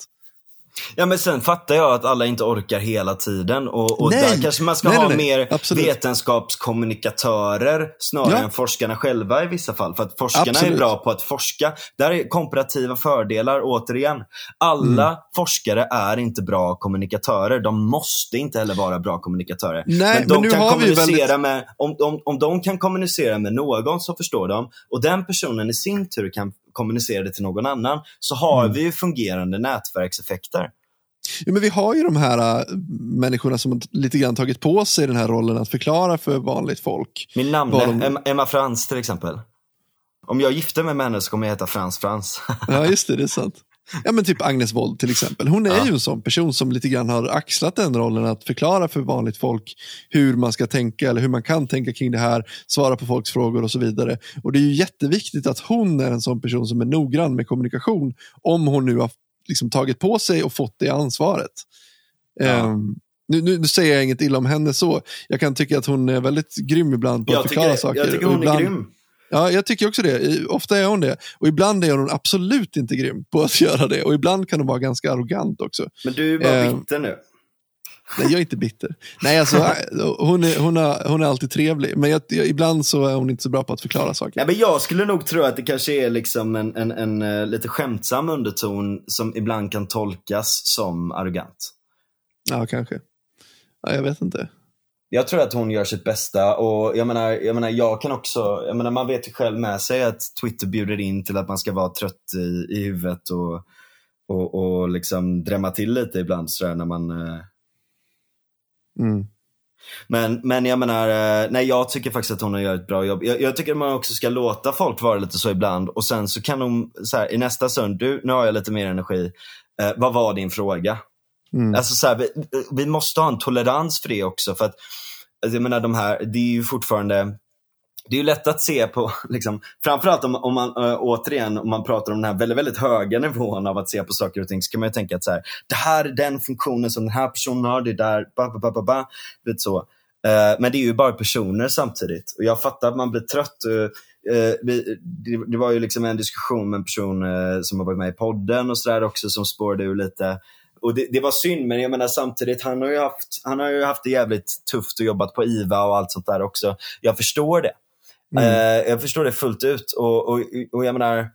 Ja men sen fattar jag att alla inte orkar hela tiden och, och där kanske man ska nej, ha nej, mer Absolut. vetenskapskommunikatörer snarare ja. än forskarna själva i vissa fall. För att forskarna Absolut. är bra på att forska. Där är komparativa fördelar återigen. Alla mm. forskare är inte bra kommunikatörer. De måste inte heller vara bra kommunikatörer. Men de men kan kommunicera väldigt... med, om, om, om de kan kommunicera med någon så förstår de och den personen i sin tur kan kommunicera det till någon annan så har mm. vi ju fungerande nätverkseffekter. Ja, men vi har ju de här äh, människorna som lite grann tagit på sig den här rollen att förklara för vanligt folk. Min namn är de... Emma Frans till exempel. Om jag gifter mig med henne så kommer jag heta Frans Frans. ja, just det, det är sant. Ja, men typ Agnes Wold till exempel. Hon är ja. ju en sån person som lite grann har axlat den rollen att förklara för vanligt folk hur man ska tänka eller hur man kan tänka kring det här, svara på folks frågor och så vidare. Och det är ju jätteviktigt att hon är en sån person som är noggrann med kommunikation om hon nu har liksom tagit på sig och fått det ansvaret. Ja. Um, nu, nu, nu, säger jag inget illa om henne så. Jag kan tycka att hon är väldigt grym ibland på jag att förklara tycker, saker. Jag tycker hon ibland, är grym. Ja, jag tycker också det. Ofta är hon det. Och ibland är hon absolut inte grym på att göra det. Och ibland kan hon vara ganska arrogant också. Men du är bara eh, bitter nu. Nej, jag är inte bitter. Nej, alltså, hon, är, hon, är, hon är alltid trevlig, men jag, jag, ibland så är hon inte så bra på att förklara saker. Ja, men jag skulle nog tro att det kanske är liksom en, en, en, en eh, lite skämtsam underton som ibland kan tolkas som arrogant. Ja, kanske. Ja, jag vet inte. Jag tror att hon gör sitt bästa och jag menar, jag menar, jag kan också, jag menar, man vet ju själv med sig att Twitter bjuder in till att man ska vara trött i, i huvudet och, och, och liksom drämma till lite ibland sådär när man eh... mm. Men, men jag menar, eh, nej jag tycker faktiskt att hon gör ett bra jobb. Jag, jag, tycker att man också ska låta folk vara lite så ibland och sen så kan de, så här, i nästa stund, du, nu har jag lite mer energi. Eh, vad var din fråga? Mm. Alltså så här, vi, vi, måste ha en tolerans för det också. För att, alltså jag menar, de här, det är ju fortfarande det är ju lätt att se på, liksom, framförallt om, om man äh, återigen om man pratar om den här väldigt, väldigt höga nivån av att se på saker och ting så kan man ju tänka att så här, det här är den funktionen som den här personen har, det är där, ba, ba, ba, ba, ba, vet så. Äh, men det är ju bara personer samtidigt och jag fattar att man blir trött. Äh, vi, det, det, var ju liksom en diskussion med en person som har varit med i podden och sådär också som spårade ur lite och det, det, var synd, men jag menar samtidigt, han har, ju haft, han har ju haft det jävligt tufft och jobbat på IVA och allt sånt där också. Jag förstår det. Mm. Uh, jag förstår det fullt ut och, och, och jag menar,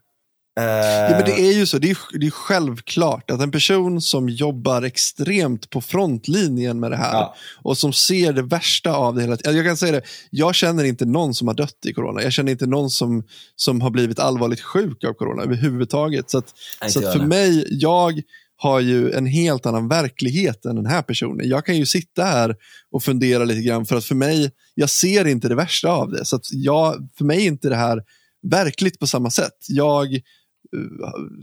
Uh... Ja, men det är ju så, det är, det är självklart att en person som jobbar extremt på frontlinjen med det här ja. och som ser det värsta av det hela Jag kan säga det, jag känner inte någon som har dött i corona. Jag känner inte någon som, som har blivit allvarligt sjuk av corona överhuvudtaget. Så, att, så för mig, jag har ju en helt annan verklighet än den här personen. Jag kan ju sitta här och fundera lite grann för att för mig, jag ser inte det värsta av det. Så jag, för mig är inte det här verkligt på samma sätt. Jag uh,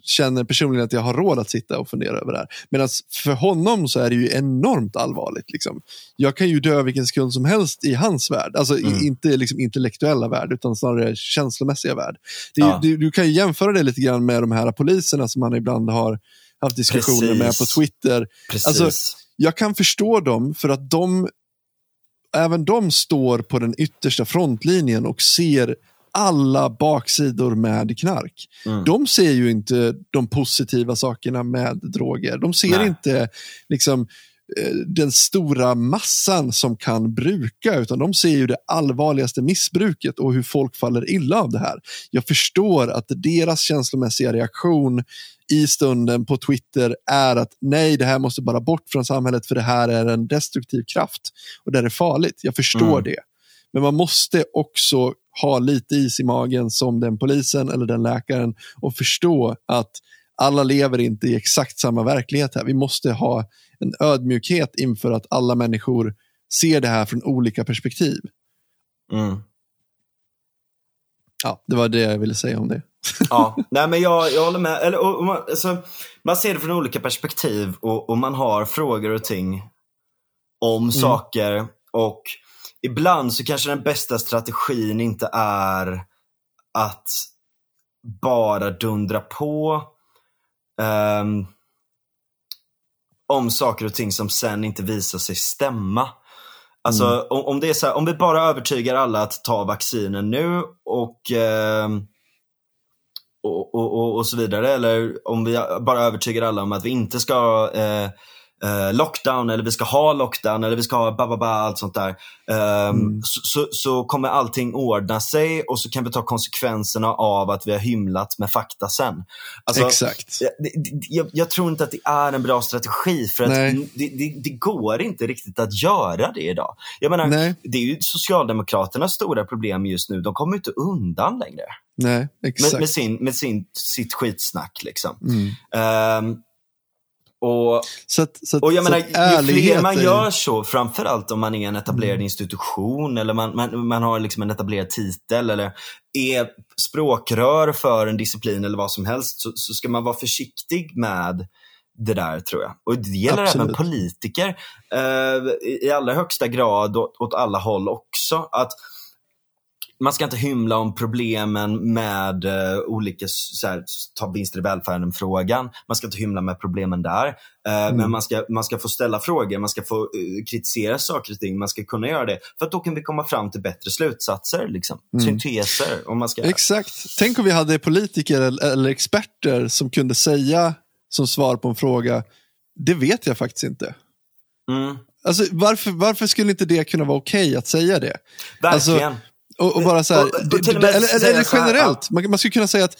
känner personligen att jag har råd att sitta och fundera över det här. Medan för honom så är det ju enormt allvarligt. Liksom. Jag kan ju dö vilken sekund som helst i hans värld. Alltså mm. inte liksom intellektuella värld, utan snarare känslomässiga värld. Ju, ja. du, du, kan ju jämföra det lite grann med de här poliserna som man ibland har haft diskussioner Precis. med på Twitter. Precis. Alltså, jag kan förstå dem för att de, även de står på den yttersta frontlinjen och ser alla baksidor med knark. Mm. De ser ju inte de positiva sakerna med droger. De ser Nej. inte liksom, Eh, den stora massan som kan bruka, utan de ser ju det allvarligaste missbruket och hur folk faller illa av det här. Jag förstår att deras känslomässiga reaktion i stunden på Twitter är att nej, det här måste bara bort från samhället för det här är en destruktiv kraft och det är farligt. Jag förstår mm. det. Men man måste också ha lite is i magen som den polisen eller den läkaren och förstå att alla lever inte i exakt samma verklighet här. Vi måste ha en ödmjukhet inför att alla människor ser det här från olika perspektiv. Mm. Ja, det var det jag ville säga om det. Ja, nej men jag, jag håller med. Eller, och, och man, alltså, man ser det från olika perspektiv och, och man har frågor och ting om mm. saker. Och ibland så kanske den bästa strategin inte är att bara dundra på um, om saker och ting som sen inte visar sig stämma. Alltså mm. om, om, det är så här, om vi bara övertygar alla att ta vaccinen nu och, um, och, och, och, så vidare. Eller om vi bara övertygar alla om att vi inte ska uh, eh, lockdown eller vi ska ha lockdown eller vi ska ha bababa, allt sånt där. Um, mm. så, så, så, kommer allting ordna sig och så kan vi ta konsekvenserna av att vi har hymlat med fakta sen. Alltså, Exakt. Jag, jag, jag, tror inte att det är en bra strategi för att det, det, det, går inte riktigt att göra det idag. Jag menar, Nej. det är ju Socialdemokraternas stora problem just nu. De kommer inte undan längre. Nej, exakt. Med, med, sin, med sin, sitt skitsnack. Liksom. Mm. Um, och, så att, så att, och jag menar, ju fler man gör så, framförallt om man är en etablerad mm. institution eller man, man, man har liksom en etablerad titel eller är språkrör för en disciplin eller vad som helst, så, så ska man vara försiktig med det där tror jag. Och det gäller Absolut. även politiker eh, i allra högsta grad åt, åt alla håll också. Att man ska inte hymla om problemen med uh, olika, så här, ta vinster i välfärden-frågan. Man ska inte hymla med problemen där. Uh, mm. Men man ska, man ska få ställa frågor, man ska få uh, kritisera saker och ting. Man ska kunna göra det. För att då kan vi komma fram till bättre slutsatser, liksom. Mm. synteser. Om man ska... Exakt. Tänk om vi hade politiker eller experter som kunde säga som svar på en fråga, det vet jag faktiskt inte. Mm. Alltså, varför, varför skulle inte det kunna vara okej okay att säga det? Verkligen. Alltså, och, och bara så här, och, och eller, eller, eller generellt, man, man skulle kunna säga att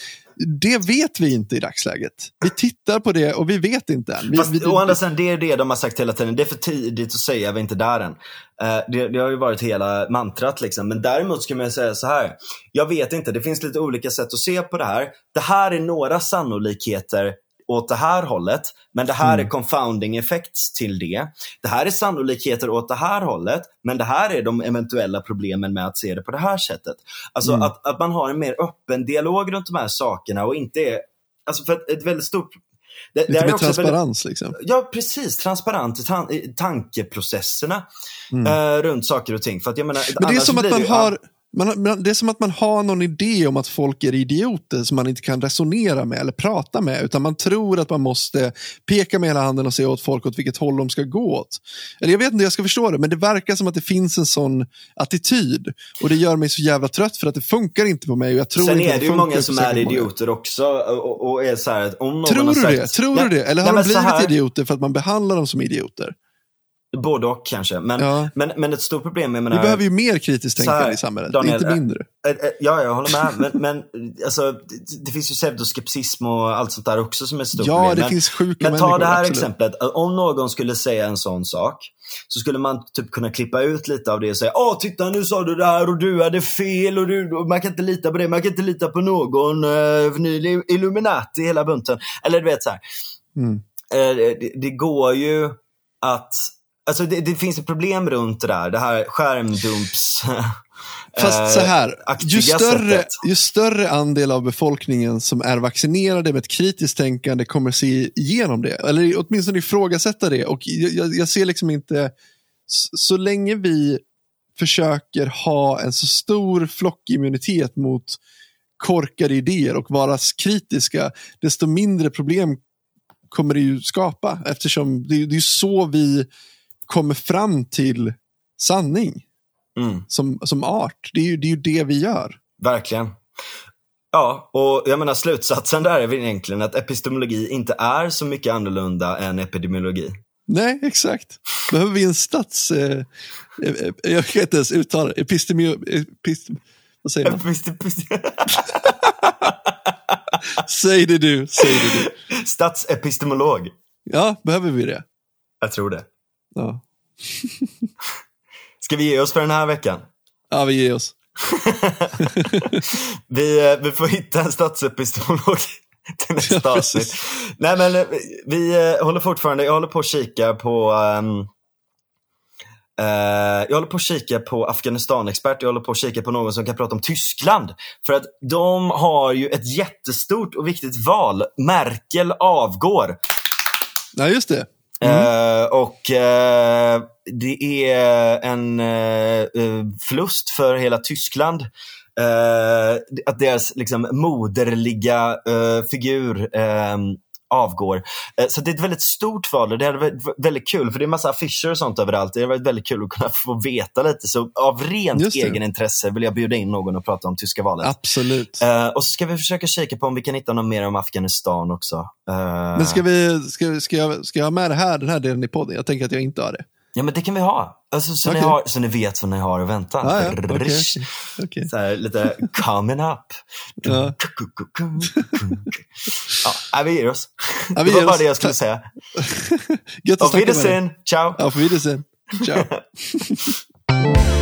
det vet vi inte i dagsläget. Vi tittar på det och vi vet inte än. Vi, Fast, vi, å andra sidan, det är det de har sagt hela tiden. Det är för tidigt att säga, vi är inte där än. Uh, det, det, har ju varit hela mantrat. Liksom. Men däremot skulle man säga så här. Jag vet inte, det finns lite olika sätt att se på det här. Det här är några sannolikheter åt det här hållet, men det här mm. är confounding effects till det. Det här är sannolikheter åt det här hållet, men det här är de eventuella problemen med att se det på det här sättet. Alltså mm. att, att man har en mer öppen dialog runt de här sakerna och inte är, alltså för ett, väldigt stort det, Lite det mer transparens väldigt, liksom. Ja, precis. Transparent i, tan tankeprocesserna mm. uh, runt saker och ting. För att jag menar, Men det är som att man har man, det är som att man har någon idé om att folk är idioter som man inte kan resonera med eller prata med. Utan man tror att man måste peka med hela handen och säga åt folk åt vilket håll de ska gå åt. Eller jag vet inte hur jag ska förstå det, men det verkar som att det finns en sån attityd. Och det gör mig så jävla trött för att det funkar inte på mig. Och jag tror Sen inte är det, ju många som är idioter många. också. Och, och, är så här, om någon tror du sagt, det? Tror nej, du det? Eller har nej, de blivit här... idioter för att man behandlar dem som idioter? Både och kanske. Men, ja. men, men ett stort problem, jag menar, Vi behöver ju mer kritiskt tänkande i samhället, Daniel, inte mindre. Ja, jag håller med. men, men alltså, det, det finns ju pseudoskepsism och allt sånt där också som är ett stort ja, problem. Ja, det men, finns sjuka Men ta det här absolut. exemplet. Om någon skulle säga en sån sak, så skulle man typ kunna klippa ut lite av det och säga Åh, titta nu sa du det här och du hade fel och du, man kan inte lita på det, man kan inte lita på någon, nu är Illuminati hela bunten. Eller du vet så mm. uh, det, det går ju att Alltså det, det, finns ett problem runt det där, det här skärmdumps... Fast så här, ju större, ju större andel av befolkningen som är vaccinerade med ett kritiskt tänkande kommer se igenom det. Eller åtminstone ifrågasätta det. Och jag, jag ser liksom inte, så länge vi försöker ha en så stor flockimmunitet mot korkade idéer och vara kritiska, desto mindre problem kommer det ju skapa. Eftersom det, det är så vi kommer fram till sanning mm. som, som art. Det är, ju, det är ju det vi gör. Verkligen. Ja, och jag menar slutsatsen där är väl egentligen att epistemologi inte är så mycket annorlunda än epidemiologi. Nej, exakt. Behöver vi en stats... Eh, eh, jag kan inte ens uttala det. Epistemio... Epistem, vad säger man? Epistem, säg det du, säg det du. Statsepistemolog. Ja, behöver vi det? Jag tror det. Ja. Ska vi ge oss för den här veckan? Ja, vi ger oss. vi, eh, vi får hitta en statsepistemolog till nästa Ja, avsnitt. Nej, men eh, vi eh, håller fortfarande, jag håller på att kika på ehm, eh, jag håller på att kika på Afghanistan-expert, jag håller på att kika på någon som kan prata om Tyskland. För att de har ju ett jättestort och viktigt val. Merkel avgår. Ja, just det. Mm. Eh, och eh, det är en eh, eh, förlust för hela Tyskland. Att deras liksom, moderliga figur avgår. Eh, så det är ett väldigt stort val och det är väldigt, väldigt kul för det är massa affischer och sånt överallt. Det är väldigt, väldigt kul att kunna få veta lite. Så av rent egenintresse vill jag bjuda in någon och prata om tyska valet. Absolut. Eh, och så ska vi försöka kika på om vi kan hitta något mer om Afghanistan också. Eh, Men ska, vi, ska, ska, jag, ska jag ha med det här, den här delen i podden? Jag tänker att jag inte har det. Ja men det kan vi ha. Alltså, så, Okej. ni har så ni vet vad ni har att vänta. Ja, ja. Okej. Okej. Så här, lite coming up. Ja. ja, vi ger oss. Ja, vi det var bara oss. det jag skulle säga. Gött att Auf. Wiedersehen. Ciao. Auf Wiedersehen. Ciao.